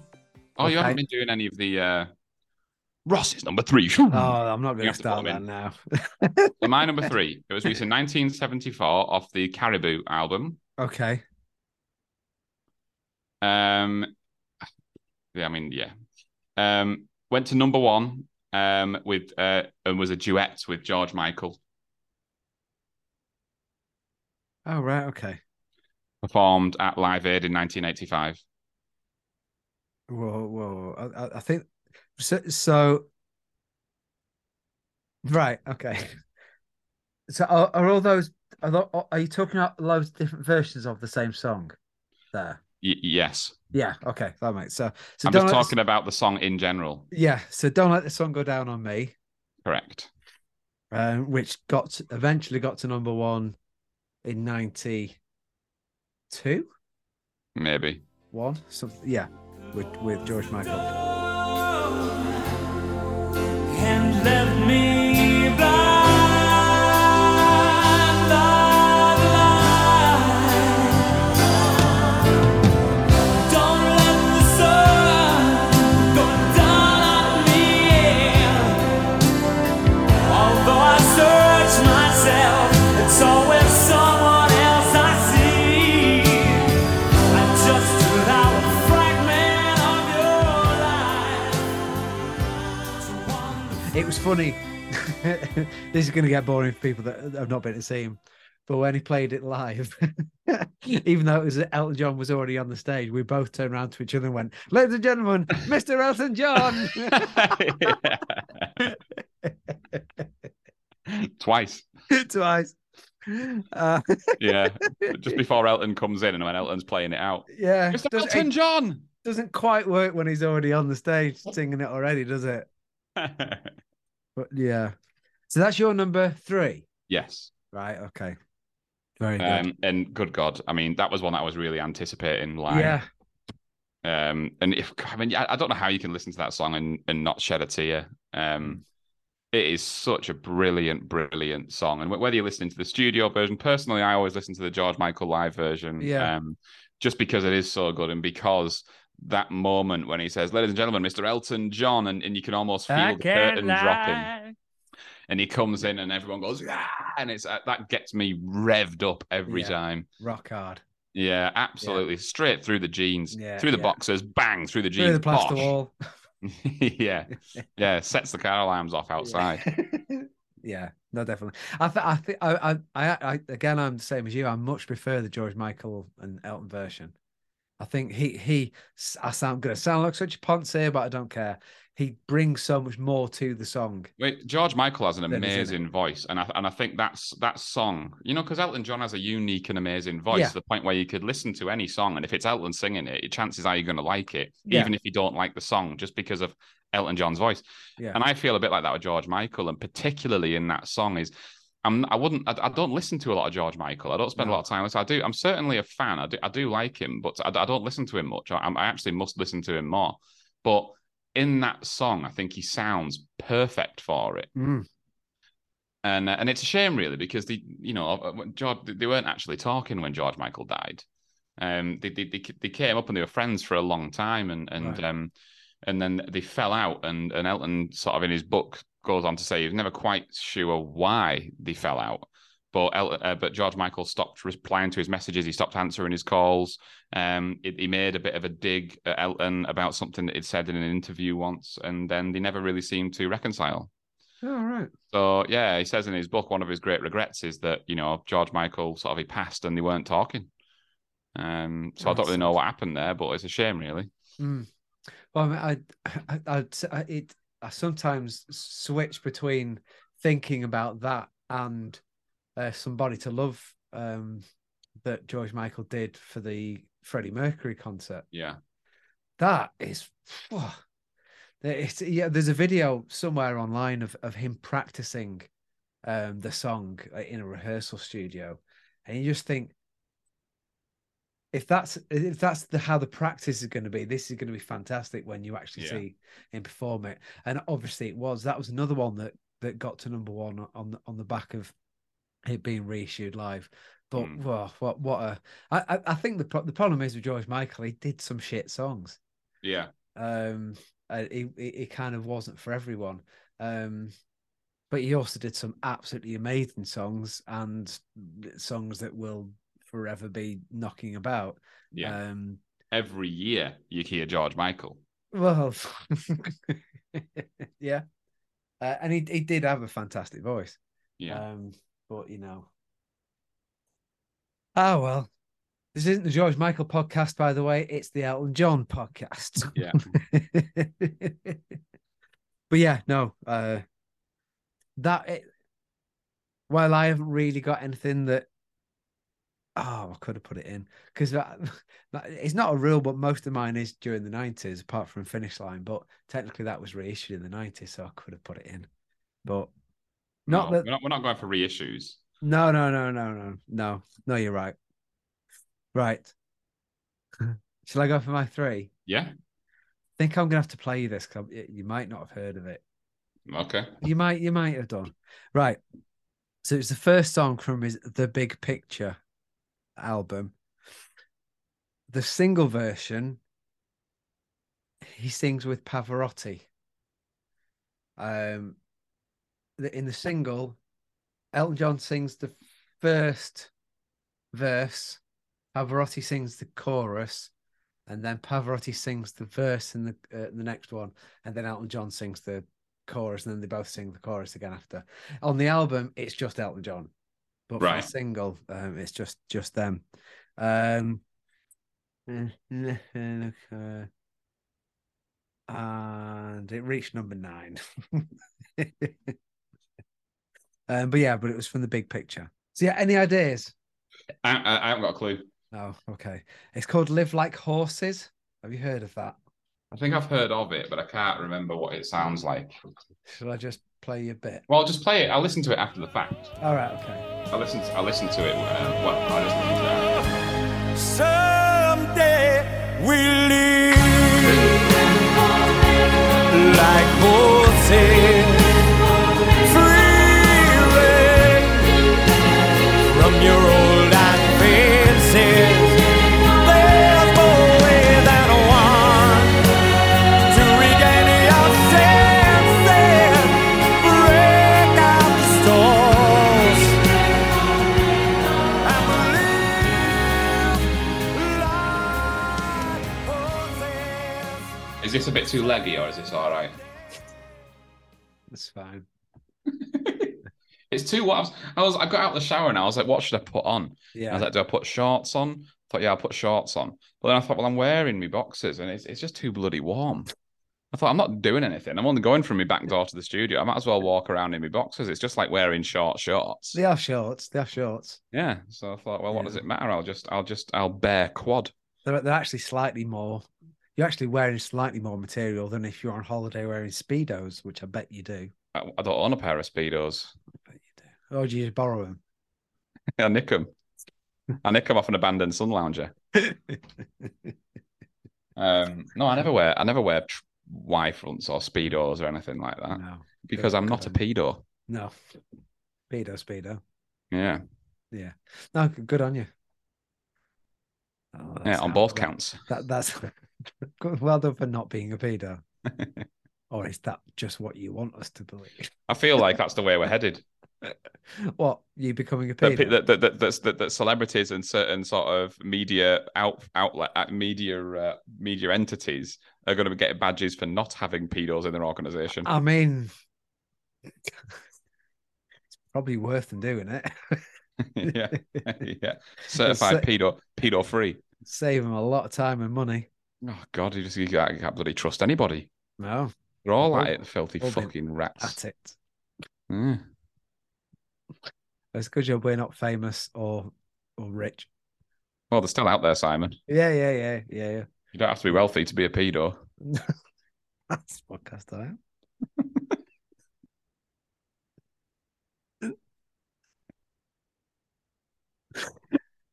Oh, you haven't been doing any of the uh... Ross's number three. oh, I'm not going to start that in. now. So my number three. It was released in 1974 off the Caribou album. okay. Um, yeah, I mean, yeah. Um, went to number one. Um, with uh, and was a duet with George Michael. Oh right. Okay. Performed at Live Aid in 1985. Whoa, whoa. I, I- think so. So right. Okay. So are, are all those? Are, are you talking about loads of different versions of the same song? There. Y- yes, Yeah. Okay. That makes so. So I'm just talking about the song in general. Yeah. So don't let the sun go down on me. Correct. Um, which got to- eventually got to number one in ninety two. Maybe. One. Something. Yeah. With with George Michael. Funny. this is going to get boring for people that have not been to see him. But when he played it live, even though it was Elton John was already on the stage, we both turned around to each other and went, "Ladies and gentlemen, Mr. Elton John." Twice. Twice. Uh, Yeah. Just before Elton comes in and when Elton's playing it out. yeah, Mr. does- Elton John. doesn't quite work when he's already on the stage singing it already, does it? But yeah. So that's your number three, yes. right? Okay. Very good. Um, and good God, I mean, that was one that I was really anticipating. Like, yeah, Um, and if I mean, I, I don't know how you can listen to that song and, and not shed a tear. Um, it is such a brilliant, brilliant song. And whether you're listening to the studio version, personally, I always listen to the George Michael live version. Yeah. Um, just because it is so good and because that moment when he says, "Ladies and gentlemen, Mr. Elton John," and, and you can almost feel I the can't curtain dropping. And he comes in and everyone goes, "Ah!" and it's uh, that gets me revved up every Yeah. time. Rock hard. Yeah, absolutely. Straight through the jeans, Yeah, through the yeah. boxers, bang through the jeans. Through the plaster bosh. wall. yeah, yeah. Sets the car alarms off outside. yeah, no, definitely. I think I think I, I I I again I'm the same as you. I much prefer the George Michael and Elton version. I think he he I sound gonna sound like such a ponce but I don't care. He brings so much more to the song. Wait, George Michael has an Then, isn't it? amazing voice, and I and I think that's that song. You know, because Elton John has a unique and amazing voice Yeah. to the point where you could listen to any song, and if it's Elton singing it, chances are you're going to like it, Yeah. even if you don't like the song, just because of Elton John's voice. Yeah. And I feel a bit like that with George Michael, and particularly in that song is. I'm, I wouldn't. I, I don't listen to a lot of George Michael. I don't spend No. a lot of time. listening. I do. I'm certainly a fan. I do. I do like him, but I, I don't listen to him much. I, I actually must listen to him more. But in that song, I think he sounds perfect for it Mm. and uh, and it's a shame really because the you know uh, George they weren't actually talking when George Michael died. Um, they they they, they came up and they were friends for a long time, and and Right. um, and then they fell out, and and Elton sort of in his book goes on to say he's never quite sure why they fell out. But uh, but George Michael stopped replying to his messages. He stopped answering his calls. Um, it, he made a bit of a dig at Elton about something that he'd said in an interview once, and then they never really seemed to reconcile. All right. So yeah, he says in his book one of his great regrets is that you know George Michael sort of he passed and they weren't talking. Um, so I don't really know what happened there, but it's a shame, really. Mm. Well, I, mean, I, I, I'd, it, I sometimes switch between thinking about that and uh, somebody to love um, that George Michael did for the Freddie Mercury concert. Yeah, That is, it's, yeah. There's a video somewhere online of of him practicing um, the song uh, in a rehearsal studio, and you just think, if that's if that's the how the practice is going to be, this is going to be fantastic when you actually Yeah. see him perform it. And obviously, it was that was another one that that got to number one on the on the back of it being reissued live. But Mm. whoa, what what a I, I think the pro- the problem is with George Michael, he did some shit songs yeah, um uh, it, it, it kind of wasn't for everyone um but he also did some absolutely amazing songs and songs that will forever be knocking about yeah. um Every year you hear George Michael. well yeah uh, and he, he did have a fantastic voice Yeah, um but you know oh well this isn't the George Michael podcast, by the way. It's the Elton John podcast. yeah, but yeah, no, uh, that it, while I haven't really got anything that, oh, I could have put it in because it's not a rule, but most of mine is during the nineties, apart from Finish Line. But technically, that was reissued in the nineties, so I could have put it in. But not no, that, we're not we're not going for reissues. no, no, no, no, no, no, no. You're right. Right. Shall I go for my three? Yeah, I think I'm gonna have to play you this because you might not have heard of it. okay. You might, you might have done. Right. So it's the first song from his The Big Picture album. The single version, he sings with Pavarotti. Um, in the single, Elton John sings the first verse, Pavarotti sings the chorus, and then Pavarotti sings the verse in the uh, the next one, and then Elton John sings the chorus, and then they both sing the chorus again after. On the album, it's just Elton John, but for Right. the single, um, it's just just them. Um, and it reached number nine. um, but yeah, but it was from the big picture. So yeah, any ideas? I, I, I haven't got a clue. Oh, okay. It's called Live Like Horses. Have you heard of that? I think I've heard of it, but I can't remember what it sounds like. Should I just play you a bit? Well, just play it. I'll listen to it after the fact. All right, okay. I'll listen. To, I'll listen to it. Uh, well, I'll just listen to it. Someday we'll live like horses, Is this a bit too leggy, or is this all right? That's fine. It's too. What I was, I was. I got out of the shower and I was like, "What should I put on?" Yeah. I was like, "Do I put shorts on?" I thought, "Yeah, I'll put shorts on." But then I thought, "Well, I'm wearing my boxes and it's it's just too bloody warm." I thought, "I'm not doing anything. I'm only going from my back door to the studio. I might as well walk around in my boxes. It's just like wearing short shorts." They are shorts. They are shorts. Yeah. So I thought, well, what does it matter? I'll just, I'll just, I'll bear quad. They're, they're actually slightly more. You're actually wearing slightly more material than if you're on holiday wearing speedos, which I bet you do. I, I don't own a pair of speedos. I bet you do. Or do you just borrow them? I nick them. I nick them off an abandoned sun lounger. Um, no, I never wear. I never wear Y fronts or speedos or anything like that no, because I'm not a good on you. pedo. no. pedo, speedo. Yeah, Yeah. No, good on you. Oh, yeah, on both that- counts. That that's well done for not being a pedo. or is that just what you want us to believe? I feel like that's the way we're headed. what you becoming a pedo? pe- that, that, that, that, that celebrities and certain sort of media out outlet uh, media uh, media entities are going to get badges for not having pedos in their organization. I mean, it's probably worth them doing it. yeah, yeah. Certified pedo pedo free. Save them a lot of time and money. Oh God, you just you can't, you can't bloody trust anybody. No, They're all at it, filthy fucking rats. at it. Yeah. It's good job we're not famous or or rich. Well, they're still out there, Simon. Yeah, yeah, yeah, yeah, yeah. You don't have to be wealthy to be a pedo. That's podcast I am.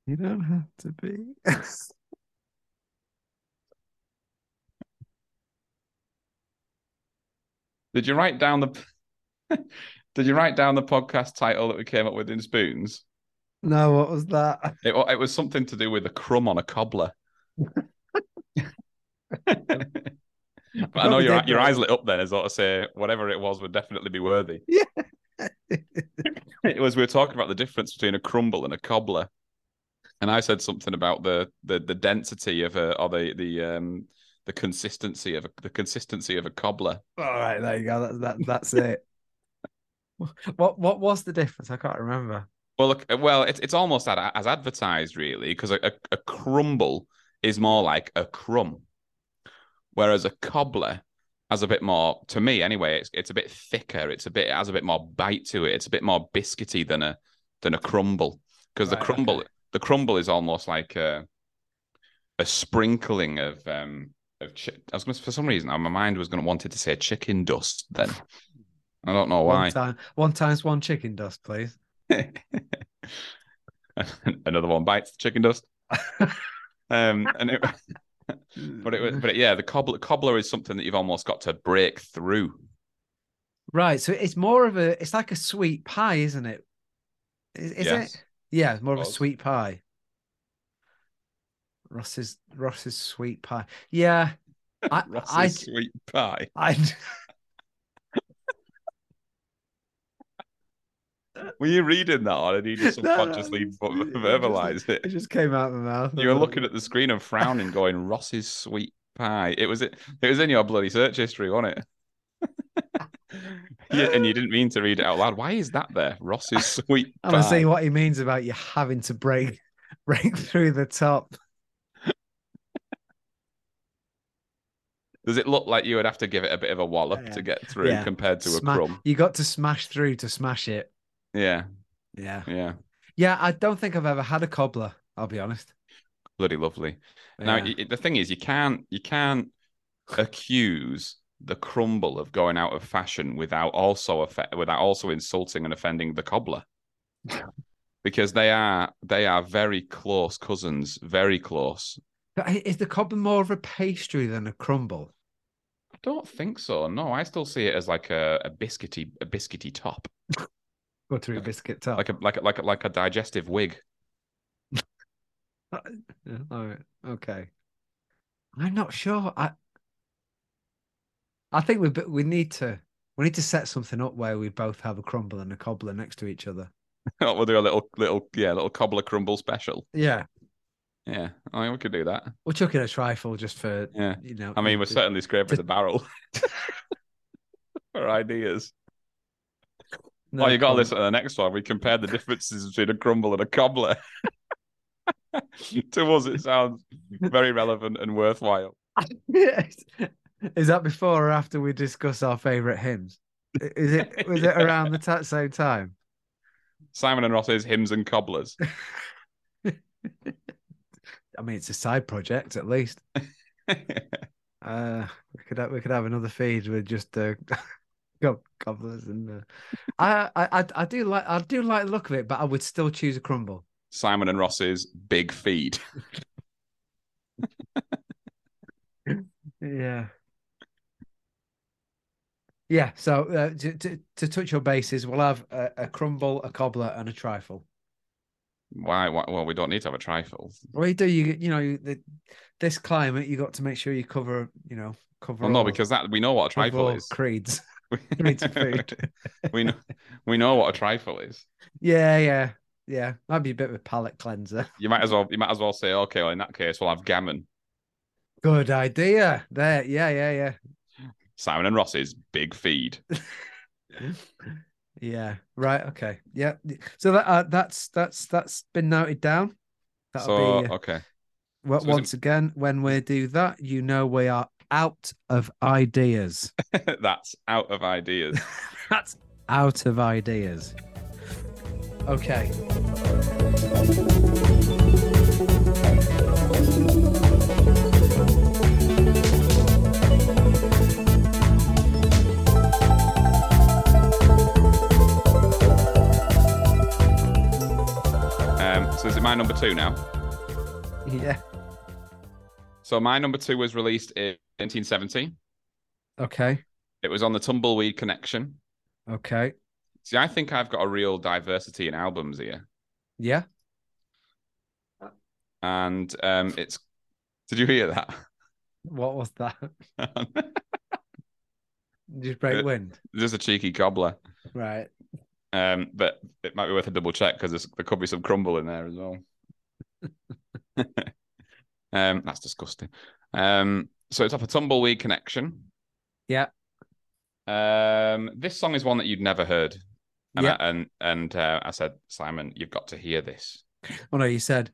You don't have to be. Did you write down the? Did you write down the podcast title that we came up with in Spoons? no, what was that? It, it was something to do with a crumb on a cobbler. But I know your your eyes lit up then as I to say whatever it was would definitely be worthy. Yeah. it was we were talking about the difference between a crumble and a cobbler, and I said something about the the the density of a or the the um the consistency of a, the consistency of a cobbler. All right, there you go. That, that that's it. what what was the difference? I can't remember. Well, look, well, it's it's almost as advertised really because a, a, a crumble is more like a crumb, whereas a cobbler has a bit more. To me, anyway, it's it's a bit thicker. It's a bit it has a bit more bite to it. It's a bit more biscuity than a than a crumble because Right, the crumble okay. The crumble is almost like a a sprinkling of um of chi- I was to for some reason my mind was going to wanted to say chicken dust then. I don't know why. One time, one times one chicken dust, please. Another one bites the chicken dust. Um, and it, but it, was- but yeah, the cobbler cobbler is something that you've almost got to break through. Right, so it's more of a. It's like a sweet pie, isn't it? Is, is Yes. it? Yeah, more of a sweet pie. Ross's Ross's sweet pie. Yeah, I Ross's I sweet pie. I Were you reading that, or did you just No, no, subconsciously it verbalize it it? just came out of my mouth. You were looking at the screen and frowning, going, "Ross's sweet pie." It was it. It was in your bloody search history, wasn't it? Yeah, and you didn't mean to read it out loud. Why is that there? Ross's sweet. I'm gonna see what he means about you having to break break through the top. Does it look like you would have to give it a bit of a wallop Yeah. to get through Yeah. compared to a crumb? You got to smash through to smash it. Yeah, Yeah. yeah. Yeah, I don't think I've ever had a cobbler, I'll be honest. Bloody lovely. Now Yeah. y- the thing is, you can't you can't accuse the crumble of going out of fashion without also affe- without also insulting and offending the cobbler, because they are they are very close cousins, very close. Is the cobbler more of a pastry than a crumble? I don't think so. No, I still see it as like a, a biscuity a biscuity top, Buttery biscuit top. like a like a, like a, like a digestive wig. All right. Okay. I'm not sure. I I think we we need to we need to set something up where we both have a crumble and a cobbler next to each other. we'll do a little little yeah little cobbler crumble special. Yeah. Yeah, I mean we could do that. We'll chuck in a trifle just for Yeah. you know. I mean, we're the- certainly scraping just- the barrel for ideas. no oh, you got to listen to the next one. We compared the differences between a crumble and a cobbler. to us, it sounds very relevant and worthwhile. Is that before or after we discuss our favorite hymns? Is it was it around the ta- same time? Simon and Ross's hymns and cobblers. I mean, it's a side project at least. Uh, we could have, we could have another feed with just uh, gob- gobblers and. Uh, I, I I I do like I do like the look of it, but I would still choose a crumble. Simon and Ross's big feed. Yeah. Yeah. So uh, to, to to touch your bases, we'll have a, a crumble, a cobbler, and a trifle. Why, why? Well, we don't need to have a trifle. Well, you do you you know the, this climate you got to make sure you cover you know cover. Well, no, because that we know what a trifle is. creeds. creeds of food. we know we know what a trifle is. yeah, yeah, yeah. Might be a bit of a palate cleanser. You might as well you might as well say, okay, well in that case we'll have gammon. Good idea. There. Yeah, yeah, yeah, Simon and Ross's big feed. yeah. Right. Okay. Yeah. So that uh, that's that's that's been noted down. That'll so be uh, okay. well, so is it- once again when we do that, you know we are out of ideas. That's out of ideas. That's out of ideas. Okay. It my number two now? Yeah. So my number two was released in 1970. Okay. It was on the Tumbleweed Connection. Okay. See, I think I've got a real diversity in albums here, Yeah. and um, it's. Did you hear that? What was that? Just break Uh, wind. Just a cheeky cobbler. Right. Um, but it might be worth a double check because there could be some crumble in there as well. um, that's disgusting. Um, so it's off a tumbleweed connection. Yeah. Um, this song is one that you'd never heard, and Yeah. I, and and uh, I said, Simon, you've got to hear this. Oh no, you said,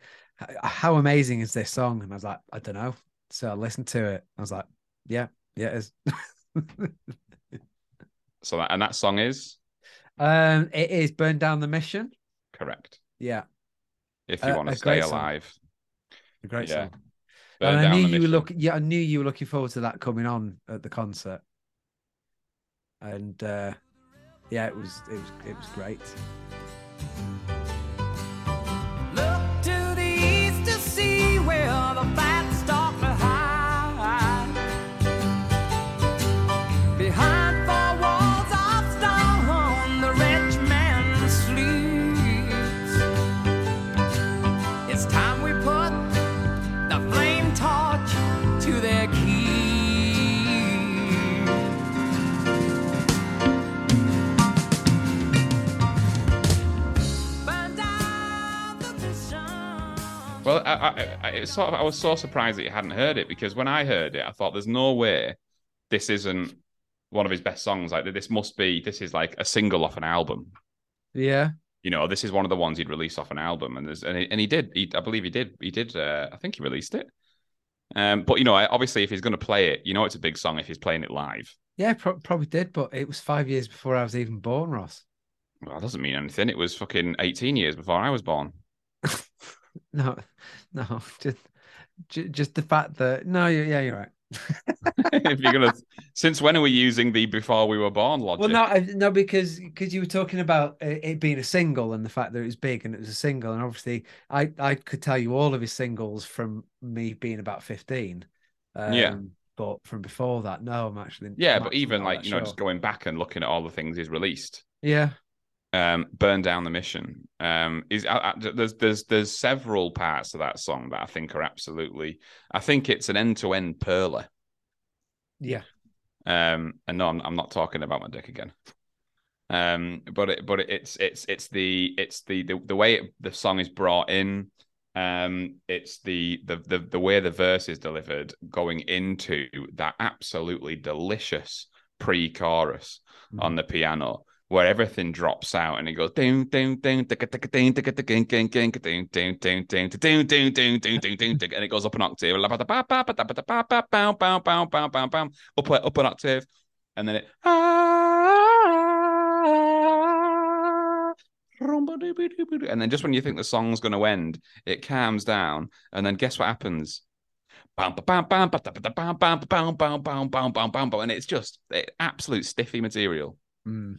"How amazing is this song?" And I was like, "I don't know." So I listened to it. I was like, "Yeah, yeah, it is." So that and that song is um, it is "Burn Down the Mission." correct. Yeah, If you Uh, want to stay alive, a great Yeah. song. burn and I knew you were looking. Yeah, I knew you were looking forward to that coming on at the concert. And uh, yeah, it was it was it was great. I, I, I, sort of, I was so surprised that you hadn't heard it because when I heard it, I thought there's no way this isn't one of his best songs. Like this must be this is like a single off an album. Yeah. You know, this is one of the ones he'd release off an album, and there's and he, and he did. He, I believe he did. He did. Uh, I think he released it. Um, but you know, obviously, if he's going to play it, you know, it's a big song if he's playing it live. Yeah, pro- probably did, but it was five years before I was even born, Ross. Well, that doesn't mean anything. It was fucking 18 years before I was born. No, no, just, just the fact that no, yeah, you're right. if you're gonna, since when are we using the before we were born logic? Well, no, I- no, because because you were talking about it being a single and the fact that it was big and it was a single, and obviously, I I could tell you all of his singles from me being about fifteen. Um, Yeah. but from before that, no, I'm actually yeah, I'm but actually even like you know, sure. just going back and looking at all the things he's released. yeah, um burn down the mission. Um is uh, there's there's there's several parts of that song that i think are absolutely i think it's an end-to-end perler yeah, um and no i'm, I'm not talking about my dick again. Um but it but it's it's it's the it's the the, the way it, the song is brought in um it's the, the the the way the verse is delivered going into that absolutely delicious pre-chorus on the piano where everything drops out and it goes down down down and it goes up an octave up up an octave and then it and then just when you think the song's going to end it calms down and then guess what happens and it's just absolute stiffy material mm.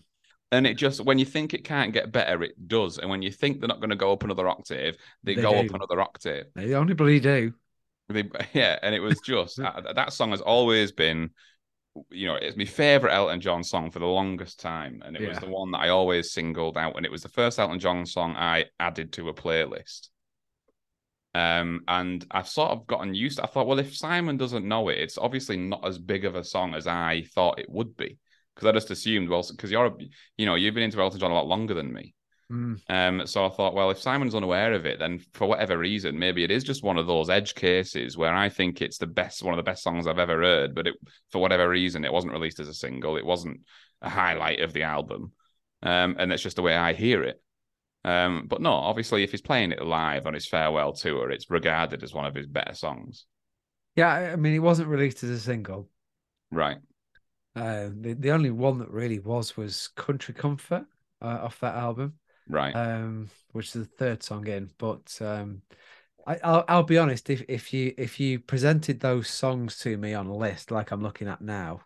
And it just when you think it can't get better, it does. And when you think they're not going to go up another octave, they, They go do. up another octave. they only bloody do. They, yeah, and it was just that, that song has always been, you know, it's my favorite Elton John song for the longest time, and it was the one that I always singled out, and it was the first Elton John song I added to a playlist. Um, and I've sort of gotten used. To, I thought, well, if Simon doesn't know it, it's obviously not as big of a song as I thought it would be, because I just assumed, well, because you're, you know, you've been into Elton John a lot longer than me. Mm. Um, so I thought, well, if Simon's unaware of it, then for whatever reason, maybe it is just one of those edge cases where I think it's the best, one of the best songs I've ever heard, but it, for whatever reason, it wasn't released as a single. It wasn't a highlight of the album, um, and that's just the way I hear it. Um, but no, obviously, if he's playing it live on his farewell tour, it's regarded as one of his better songs, Yeah, I- I mean, it wasn't released as a single. right? Uh, the the only one that really was was Country Comfort uh, off that album. Right. um, which is the third song in. But um, I, I'll, I'll be honest. If if you if you presented those songs to me on a list like I'm looking at now,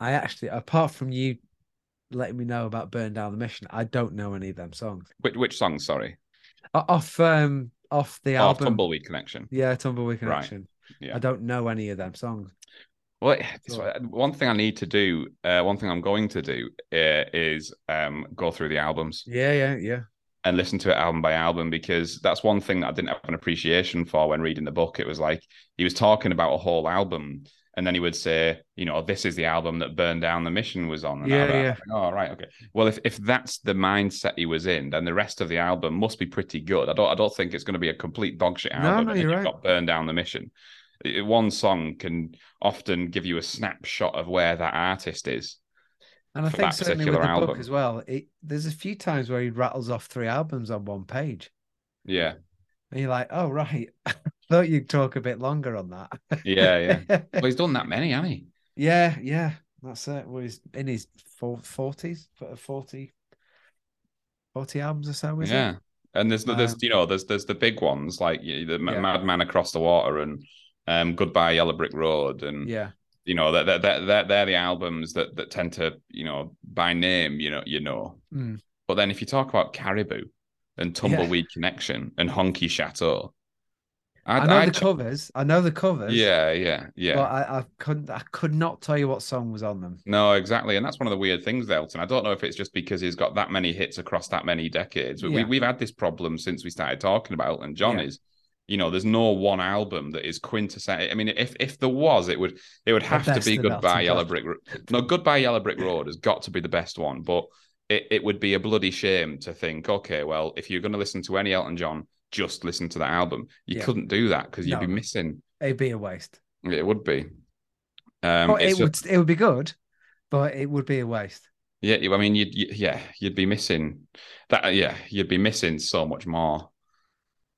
I actually, apart from you letting me know about "Burn Down the Mission," I don't know any of them songs which, which song? Sorry. Off um off the Oh, album. Tumbleweed Connection. Yeah, Tumbleweed Right. Connection. Yeah. I don't know any of them songs. Well, it's, Sure. one thing I need to do, uh, one thing I'm going to do uh, is um, go through the albums Yeah, yeah, yeah. and listen to it album by album because that's one thing that I didn't have an appreciation for when reading the book. It was like he was talking about a whole album, and then he would say, you know, this is the album that Burned Down the Mission was on. And Yeah, yeah. like, oh, right, okay. Well, if, if that's the mindset he was in, then the rest of the album must be pretty good. I don't I don't think it's going to be a complete dog shit No, album. no, you're right. got Burn Down the Mission. It- One song can often give you a snapshot of where that artist is. And I think certainly with the particular book album. as well. It, there's a few times where he rattles off three albums on one page, Yeah, and you're like, "Oh right, I thought you'd talk a bit longer on that." yeah, yeah. well, he's done that many, hasn't he? Yeah, yeah, that's it. Well, he's in his forties, 40, 40 albums or so, is yeah. it? And there's the there's Um, you know there's there's the big ones like the Yeah. Madman Across the Water and um Goodbye Yellow Brick Road and Yeah, you know that that that they're, they're the albums that that tend to you know by name you know you know. Mm. But then if you talk about Caribou and Tumbleweed Connection and Honky Chateau, I, I'd, know I'd the covers. I know the covers. yeah yeah yeah. but I, I couldn't. I could not tell you what song was on them. No, exactly, and that's one of the weird things, Elton. I don't know if it's just because he's got that many hits across that many decades. But Yeah. we, we've had this problem since we started talking about Elton John. Yeah. Is you know, there's no one album that is quintessential. I mean, if if there was, it would it would have to be Goodbye Yellow Brick. No, Goodbye Yellow Brick Road has got to be the best one, but it, it would be a bloody shame to think, okay, well, if you're going to listen to any Elton John, just listen to that album. You Yeah. couldn't do that because you'd be missing. It'd be a waste. It would be. Um, oh, it just- would. It would be good, but it would be a waste. Yeah, I mean, you'd you, yeah, you'd be missing that. Yeah, you'd be missing so much more.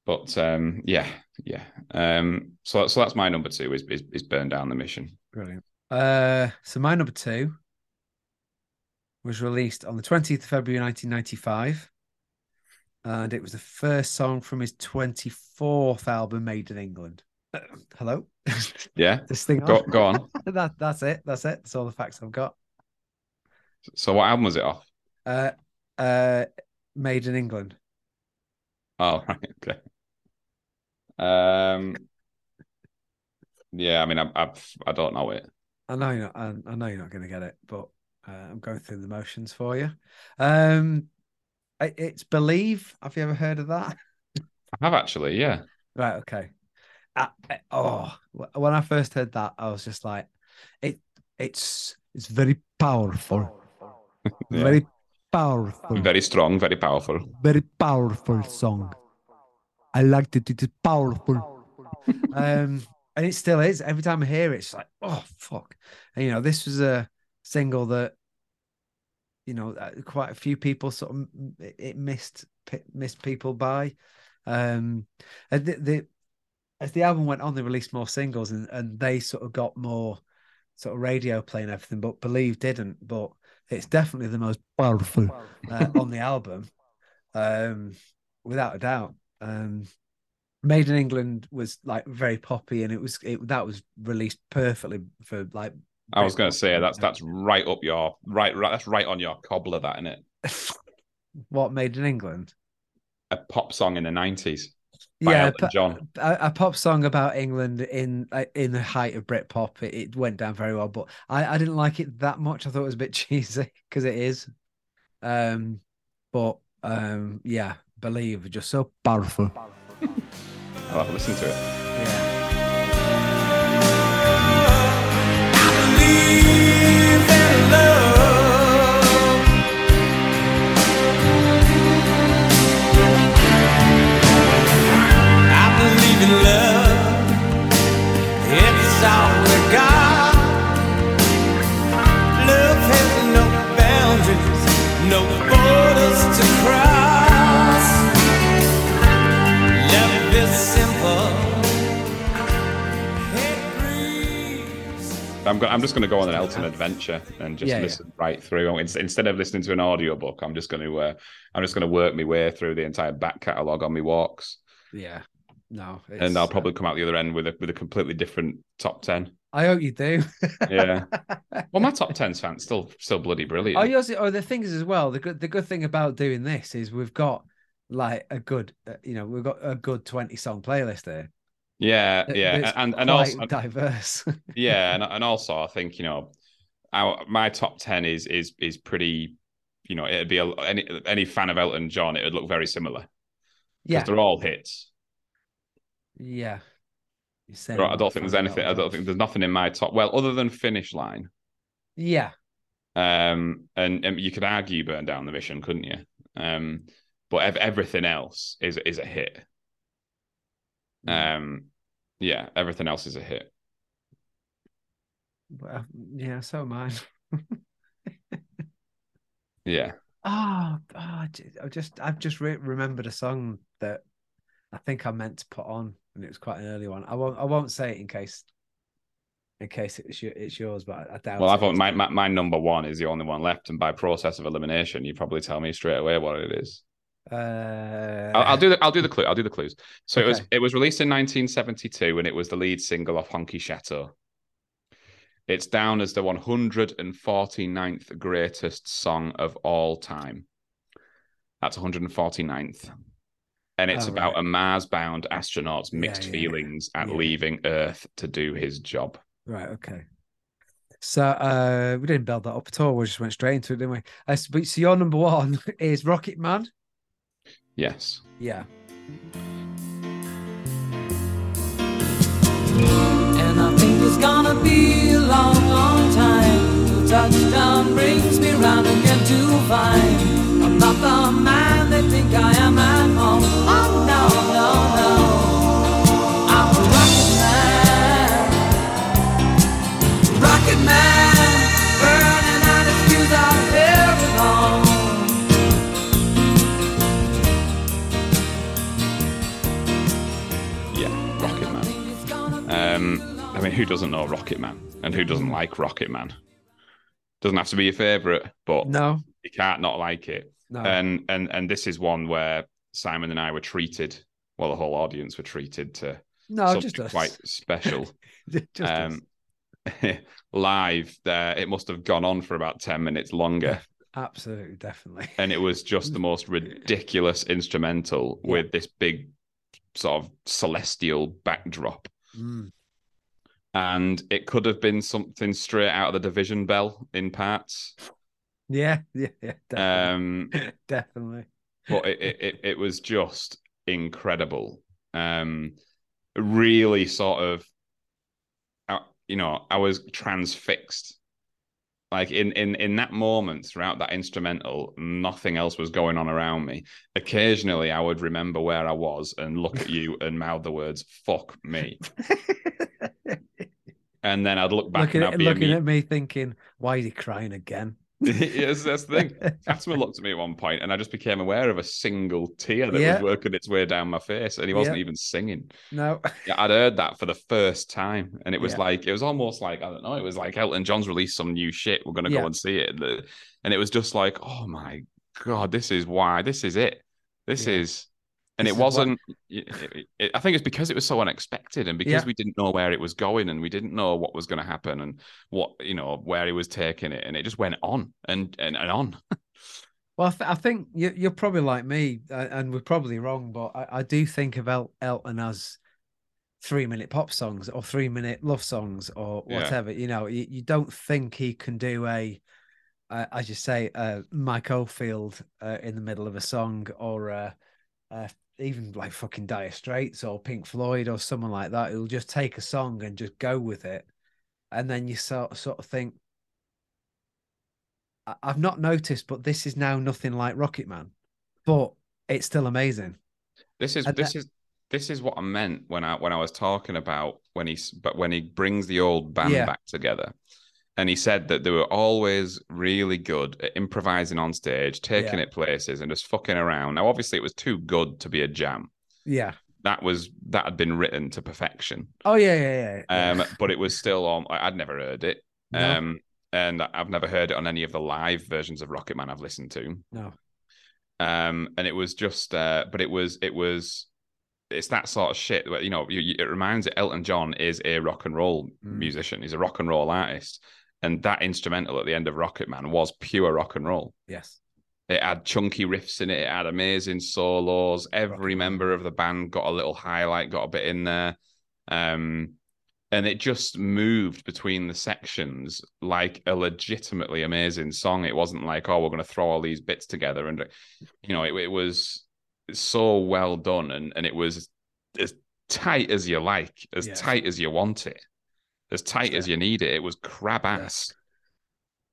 But um, yeah, yeah. Um, so so that's my number two is is, is burn down the mission. Brilliant. Uh, so my number two was released on the 20th of February 1995. And it was the first song from his 24th album, Made in England. Uh, hello? Yeah, this thing go on? go on. that, that's it. That's it. That's all the facts I've got. So what album was it off? Uh, uh, Made in England. Oh right, okay. Um, yeah, I mean, I I, I don't know it. I know you're not. I, I know you're not going to get it, but uh, I'm going through the motions for you. Um, I, it's Believe. Have you ever heard of that? I have actually, yeah. Right. Okay. I, I- oh, when I first heard that, I was just like, it. It's it's very powerful, Yeah. very powerful, Very strong, very powerful. very powerful song. I liked it. It is powerful. um, and it still is. Every time I hear it, it's like, oh fuck. And, you know, this was a single that, you know, quite a few people sort of it missed missed people by. Um, and the, the as the album went on, they released more singles, and and they sort of got more sort of radio play and everything. But Believe didn't. But it's definitely the most powerful uh, on the album, um, without a doubt. Um, Made in England was like very poppy, and it was it that was released perfectly for like. I was going to say that's that's right up your right, right. That's right on your cobbler, that in it? what Made in England. A pop song in the nineties by Yeah, Elton John. a, a pop song about England in in the height of Britpop. It, it went down very well, but I, I didn't like it that much. I thought it was a bit cheesy because it is. Um, but um, yeah, believe just so powerful. I'll have a listen to it. Yeah, I believe in love. I believe in love. It's all we got. I'm, go- I'm just going to go on an Elton adventure and just Yeah, yeah. listen right through. In- Instead of listening to an audiobook, I'm just going to uh, I'm just going to work my way through the entire back catalogue on my walks, yeah. No, and I'll probably come out the other end with a with a completely different top ten. I hope you do. Yeah. Well, my top ten's fans still still bloody brilliant. Oh, yours. Oh, the thing is as well. The good. The good thing about doing this is we've got like a good. Uh, you know, we've got a good twenty song playlist here. Yeah, that- yeah, and and also diverse. yeah, and, and also I think you know, our my top ten is is is pretty. You know, it'd be a, any any fan of Elton John, it would look very similar yeah, they're all hits. yeah. Right, I don't think there's anything. I don't think there's nothing in my top. Well, other than finish line, Yeah, um, and, and you could argue burn down the mission, couldn't you? Um, but ev- everything else is is a hit. Mm. Um, yeah, everything else is a hit. Well, yeah. So am I. Yeah, Oh, oh, I just I've just re- remembered a song that I think I meant to put on, and it was quite an early one. I won't I won't say it in case in case it's your, it's yours, but I, I doubt. well. I've only, my, my my number one is the only one left, and by process of elimination, you probably tell me straight away what it is. Uh, I'll, I'll do the I'll do the clue. I'll do the clues. So it was it was released in 1972, and it was the lead single of Honky Chateau. It's down as the 149th greatest song of all time. That's 149th. And it's Oh, about right. a Mars-bound astronaut's mixed yeah, yeah. feelings at Yeah. leaving Earth to do his job. Right. Okay. So uh, we didn't build that up at all. We just went straight into it, didn't we? Uh, so, so your number one is Rocket Man. Yes. Yeah. And I think it's gonna be a long, long time till touchdown brings me round again to find I'm not the man they think I am at home. Oh no, no, who doesn't know Rocket Man and who doesn't like Rocket Man? Doesn't have to be your favorite, but No, you can't not like it. no. And and and this is one where Simon and I were treated. Well, the whole audience were treated to no, something just us. quite special. just um, live there, it must have gone on for about ten minutes longer, Absolutely, definitely. and it was just the most ridiculous instrumental Yeah. with this big sort of celestial backdrop. Mm. And it could have been something straight out of the Division Bell in parts. Yeah, yeah, yeah, definitely. Um, definitely. but it, it, it, was just incredible. Um, really sort of, uh, you know, I was transfixed. Like in, in in that moment throughout that instrumental, nothing else was going on around me. Occasionally, I would remember where I was and look at you and mouth the words "fuck me," and then I'd look back looking and I'd at, be looking imme- at me thinking, why is he crying again? yes, that's the thing. Fatima looked at me at one point, and I just became aware of a single tear that Yeah. was working its way down my face, and he wasn't Yeah. even singing. no. Yeah, I'd heard that for the first time, and it was like it was almost like I don't know. It was like Elton John's released some new shit. We're gonna go and see it, and, it was just like, oh my god, this is why. This is it. This is. And This it wasn't. it- it- I think it's because it was so unexpected, and because Yeah. we didn't know where it was going, and we didn't know what was going to happen, and what you know where he was taking it, and it just went on and and, and on. Well, I, th- I think you, you're probably like me, uh, and we're probably wrong, but I, I do think of El- Elton as three minute pop songs or three minute love songs or Yeah. whatever. You know, you, you don't think he can do a, uh, as you say, uh, Mike Oldfield uh, in the middle of a song or uh, uh, even like fucking Dire Straits or Pink Floyd or someone like that. Who'll just take a song and just go with it. And then you sort, sort of think, I- I've not noticed, but this is now nothing like Rocket Man, but it's still amazing. This is And this that- is this is what I meant when I when I was talking about when he's but when he brings the old band Yeah. back together. And he said that they were always really good at improvising on stage, taking Yeah. it places, and just fucking around. Now, obviously, it was too good to be a jam. Yeah. That was that had been written to perfection. Oh yeah, yeah, yeah. Um, but it was still on. I'd never heard it. No. Um, and I've never heard it on any of the live versions of Rocket Man I've listened to. no. um and it was just uh but it was it was it's that sort of shit where you know you, you- it reminds it elton john is a rock and roll Mm. musician he's a rock and roll artist and that instrumental at the end of rocket man was pure rock and roll Yes. it had chunky riffs in it it had amazing solos every Rock member of the band got a little highlight got a bit in there um and it just moved between the sections like a legitimately amazing song. It wasn't like, oh, we're going to throw all these bits together, and you know, it, it was so well done, and and it was as tight as you like, as Yeah. tight as you want it, as tight as you need it. It was crab ass.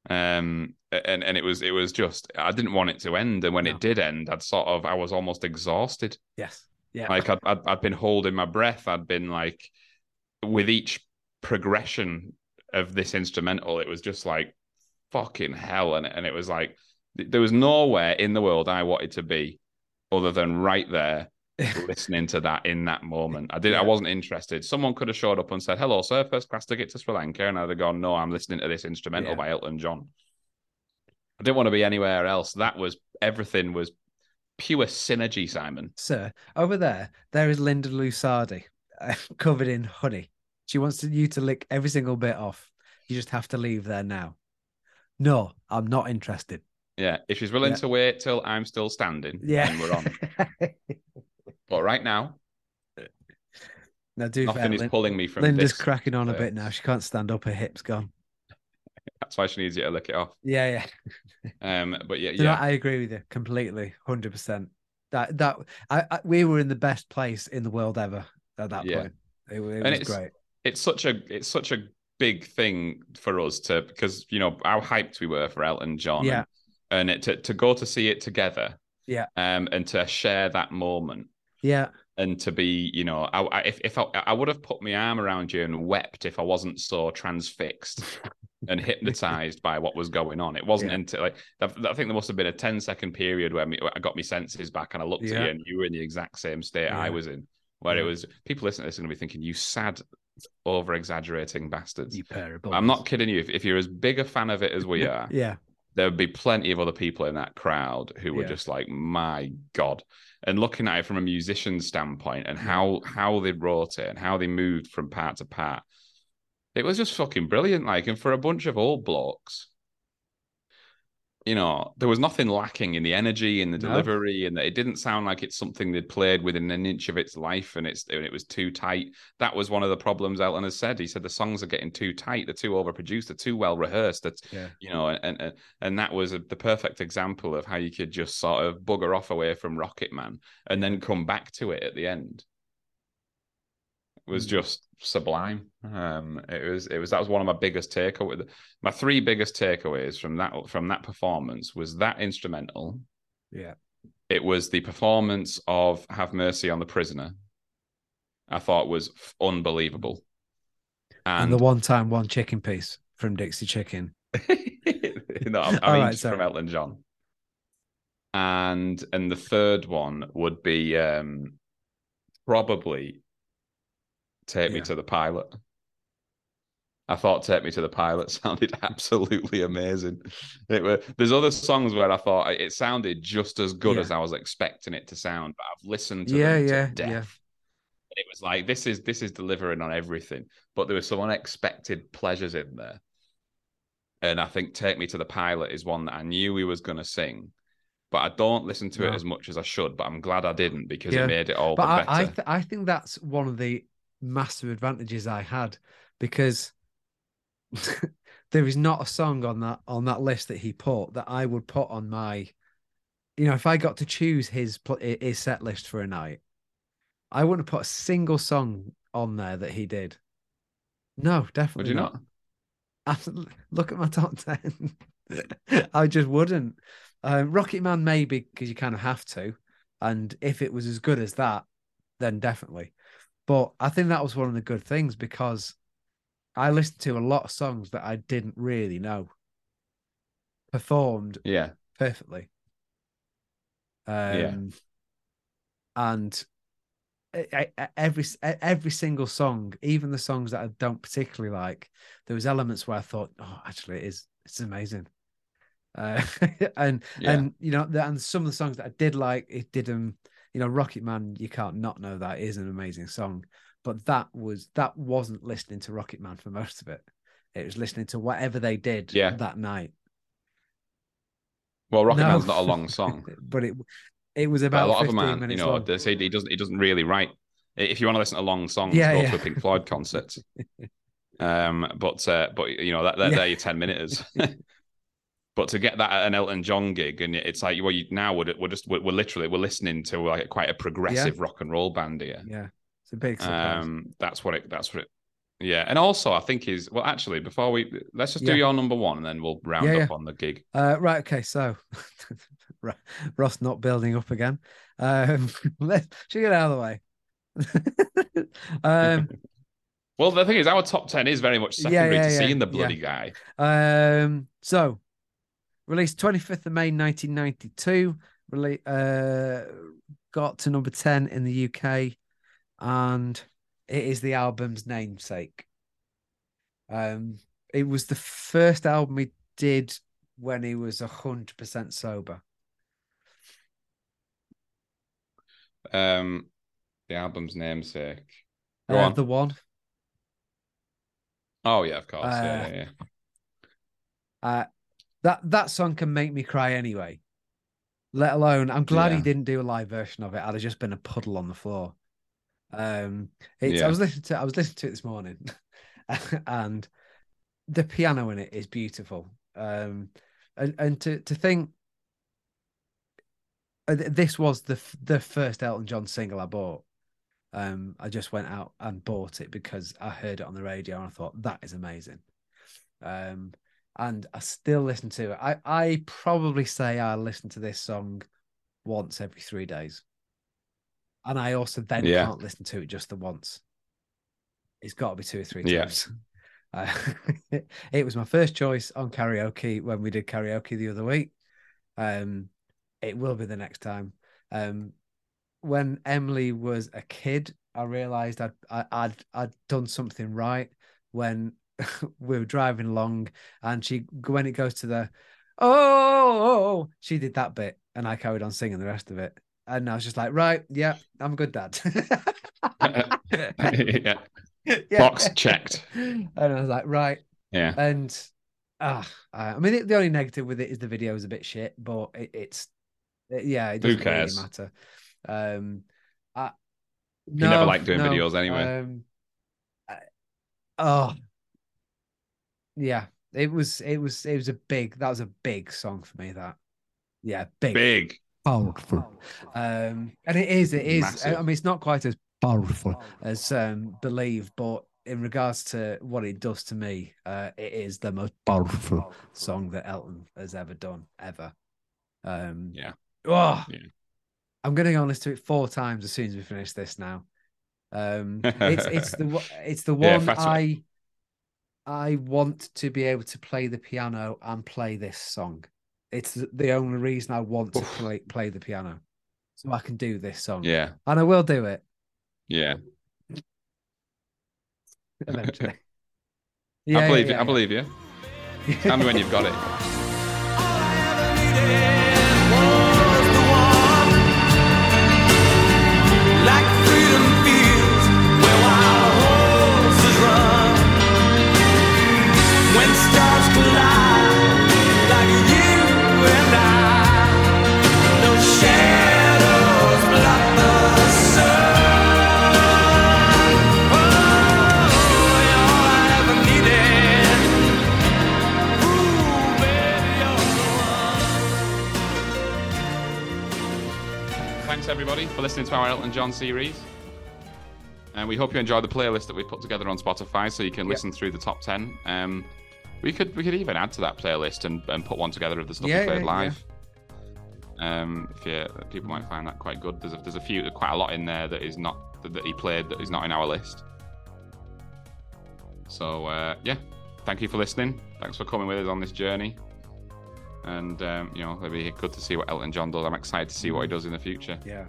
Um, and and it was it was just I didn't want it to end, and when No. it did end, I'd sort of I was almost exhausted Yes. Yeah. like I'd, I'd I'd been holding my breath. I'd been like, with each progression of this instrumental, it was just like fucking hell, and and it was like there was nowhere in the world I wanted to be other than right there listening to that in that moment. I did. Yeah. I wasn't interested. Someone could have showed up and said, "Hello, sir, first class ticket to Sri Lanka," and I'd have gone, "No, I'm listening to this instrumental Yeah. by Elton John." I didn't want to be anywhere else. That was everything was pure synergy, Simon. Sir, over there, there is Linda Lusardi, uh, covered in honey. She wants to, you to lick every single bit off. You just have to leave there now. No, I'm not interested. Yeah, if she's willing Yeah. to wait till I'm still standing, Yeah. then we're on. But right now, now, do fair, nothing is Lin- pulling me from Linda's this. cracking on a bit now. She can't stand up. Her hips gone. That's why she needs you to lick it off. Yeah, yeah. Um, but yeah, So yeah, I agree with you completely, hundred percent. That that I, I we were in the best place in the world ever at that Yeah. point. It, it was it's- great. it's such a it's such a big thing for us to because you know how hyped we were for Elton John. Yeah. and, and it, to to go to see it together. Yeah. Um, and to share that moment. Yeah, and to be, you know, I, I if if I, I would have put my arm around you and wept if I wasn't so transfixed and hypnotized by what was going on. It wasn't Yeah. until like I I think there must have been a 10 second period where me, I got my senses back and I looked at you and you were in the exact same state I was in, where it was people listening to this are going to be thinking, you sad over exaggerating bastards. You pair of I'm not kidding you. If, if you're as big a fan of it as we are, Yeah, there would be plenty of other people in that crowd who were Yeah. just like, my God. And looking at it from a musician's standpoint and how how they wrote it and how they moved from part to part, it was just fucking brilliant. Like, and for a bunch of old blokes, you know, there was nothing lacking in the energy and the No. delivery, and that it didn't sound like it's something they'd played within an inch of its life, and it's and it was too tight. That was one of the problems Elton has said. He said the songs are getting too tight, they're too overproduced, they're too well rehearsed. That's yeah, you know, and and, and that was a, the perfect example of how you could just sort of bugger off away from Rocket Man and then come back to it at the end. Was Mm. just sublime. Um, it was it was that was one of my biggest takeaways. My three biggest takeaways from that from that performance was that instrumental. yeah. It was the performance of "Have Mercy on the Prisoner." I thought was f- unbelievable. And, And, the one time one chicken piece from Dixy Chicken. no, I, I mean right, from. Elton John. And and the third one would be um probably Take Me to the Pilot. I thought Take Me to the Pilot sounded absolutely amazing. It were, there's other songs where I thought it sounded just as good Yeah. as I was expecting it to sound, but I've listened to Yeah, them yeah, to death. yeah. And it was like this is this is delivering on everything, but there were some unexpected pleasures in there. And I think Take Me to the Pilot is one that I knew he was going to sing, but I don't listen to it as much as I should. But I'm glad I didn't because Yeah. it made it all But the I, better. I, th- I think that's one of the massive advantages I had because there is not a song on that on that list that he put that I would put on my, you know, if I got to choose his his set list for a night, I wouldn't have put a single song on there that he did. No, definitely Would you not. not? Absolutely. Look at my top 10. I just wouldn't. Um, Rocket Man, maybe because you kind of have to. And if it was as good as that, then definitely. But I think that was one of the good things because I listened to a lot of songs that I didn't really know performed Yeah, perfectly. Um, Yeah. And I- I- every every single song, even the songs that I don't particularly like, there was elements where I thought, oh, actually, it is it's amazing. Uh, and Yeah. and you know, and some of the songs that I did like, it did um, you know, Rocket Man, you can't not know that is an amazing song, but that was that wasn't listening to Rocket Man for most of it. It was listening to whatever they did Yeah. that night. well, Rocket No. Man's not a long song. but it it was But about a lot of 15 them. You know, long. they say he doesn't. He doesn't really write. If you want to listen to long songs, Yeah, go yeah. to a Pink Floyd concert. um, but uh, but you know that they're, Yeah. they're your ten minutes. but to get that at an Elton John gig, and it's like well, you now we're, we're just we're, we're literally we're listening to like quite a progressive rock and roll band here. Yeah, it's a big surprise. Um, that's what it. That's what it. Yeah, and also I think is well. Actually, before we let's just do Yeah. your number one, and then we'll round Yeah, up on the gig. Uh, right. Okay. So Ross not building up again. Um, let's should we get out of the way. um, Well, the thing is, our top ten is very much secondary yeah, to yeah, seeing the yeah. bloody guy. um, so released 25th of May 1992. Rele- uh, got to number 10 in the UK, and it is the album's namesake. Um, it was the first album he did when he was hundred percent sober. Um, the album's namesake. Go Uh, on. the one. Oh yeah, of course. yeah, Uh, yeah, yeah. Uh, that that song can make me cry anyway. Let alone, I'm glad he didn't do a live version of it. I'd have just been a puddle on the floor. Um, it's I was listening to I was listening to it this morning, and the piano in it is beautiful. Um, and and to to think uh, this was the the first Elton John single I bought. Um, I just went out and bought it because I heard it on the radio and I thought that is amazing. Um, and I still listen to it. I I probably say I listen to this song once every three days, and I also then Yeah. can't listen to it just the once. It's got to be two or three Yeah. times. Uh, it was my first choice on karaoke when we did karaoke the other week. Um, it will be the next time. Um, when Emily was a kid, I realized I'd I, I'd I'd done something right when we were driving along and she when it goes to the oh she did that bit and I carried on singing the rest of it. And I was just like, right, yeah, I'm a good dad. yeah. Yeah. Box checked. And I was like, right. Yeah. And ah, I I mean, it, the only negative with it is the video is a bit shit, but it, it's it- yeah, it Who doesn't cares? really matter. Um, I, You never like doing videos anyway. Um, I- oh, yeah, it was it was it was a big that was a big song for me. That yeah, big, Big. powerful. Um, and it is, it is. Massive. I mean, it's not quite as powerful as um, Believe, but in regards to what it does to me, uh, it is the most powerful song that Elton has ever done, ever. Um, Yeah. Oh, Yeah. I'm going to go and listen to it four times as soon as we finish this now. Um, it's it's the one- it's the one fatter. I I want to be able to play the piano and play this song. It's the- only reason I want to play play the piano, so I can do this song. Yeah. and I will do it Yeah. eventually. I believe yeah, you. I believe you. Tell me when you've got it. listening to our Elton John series. And we hope you enjoy the playlist that we put together on Spotify, so you can listen through the top ten. Um, we could we could even add to that playlist and, and put one together of the stuff Yeah, we played yeah, live. Um, if you, people might find that quite good. There's a, there's a few, quite a lot in there that is not that, that he played that is not in our list. So uh, yeah, thank you for listening. Thanks for coming with us on this journey. And um, you know, it'll be good to see what Elton John does. I'm excited to see what he does in the future. yeah.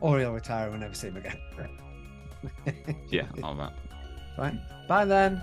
Or he'll retire and we'll never see him again. Yeah, all that. Right. Bye then.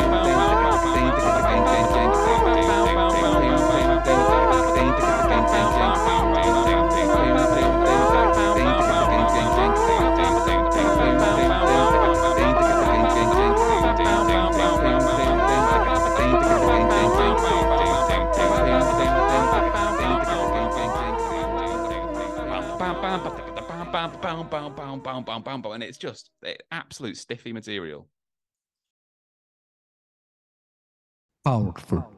And it's just absolute stiffy material. Powerful.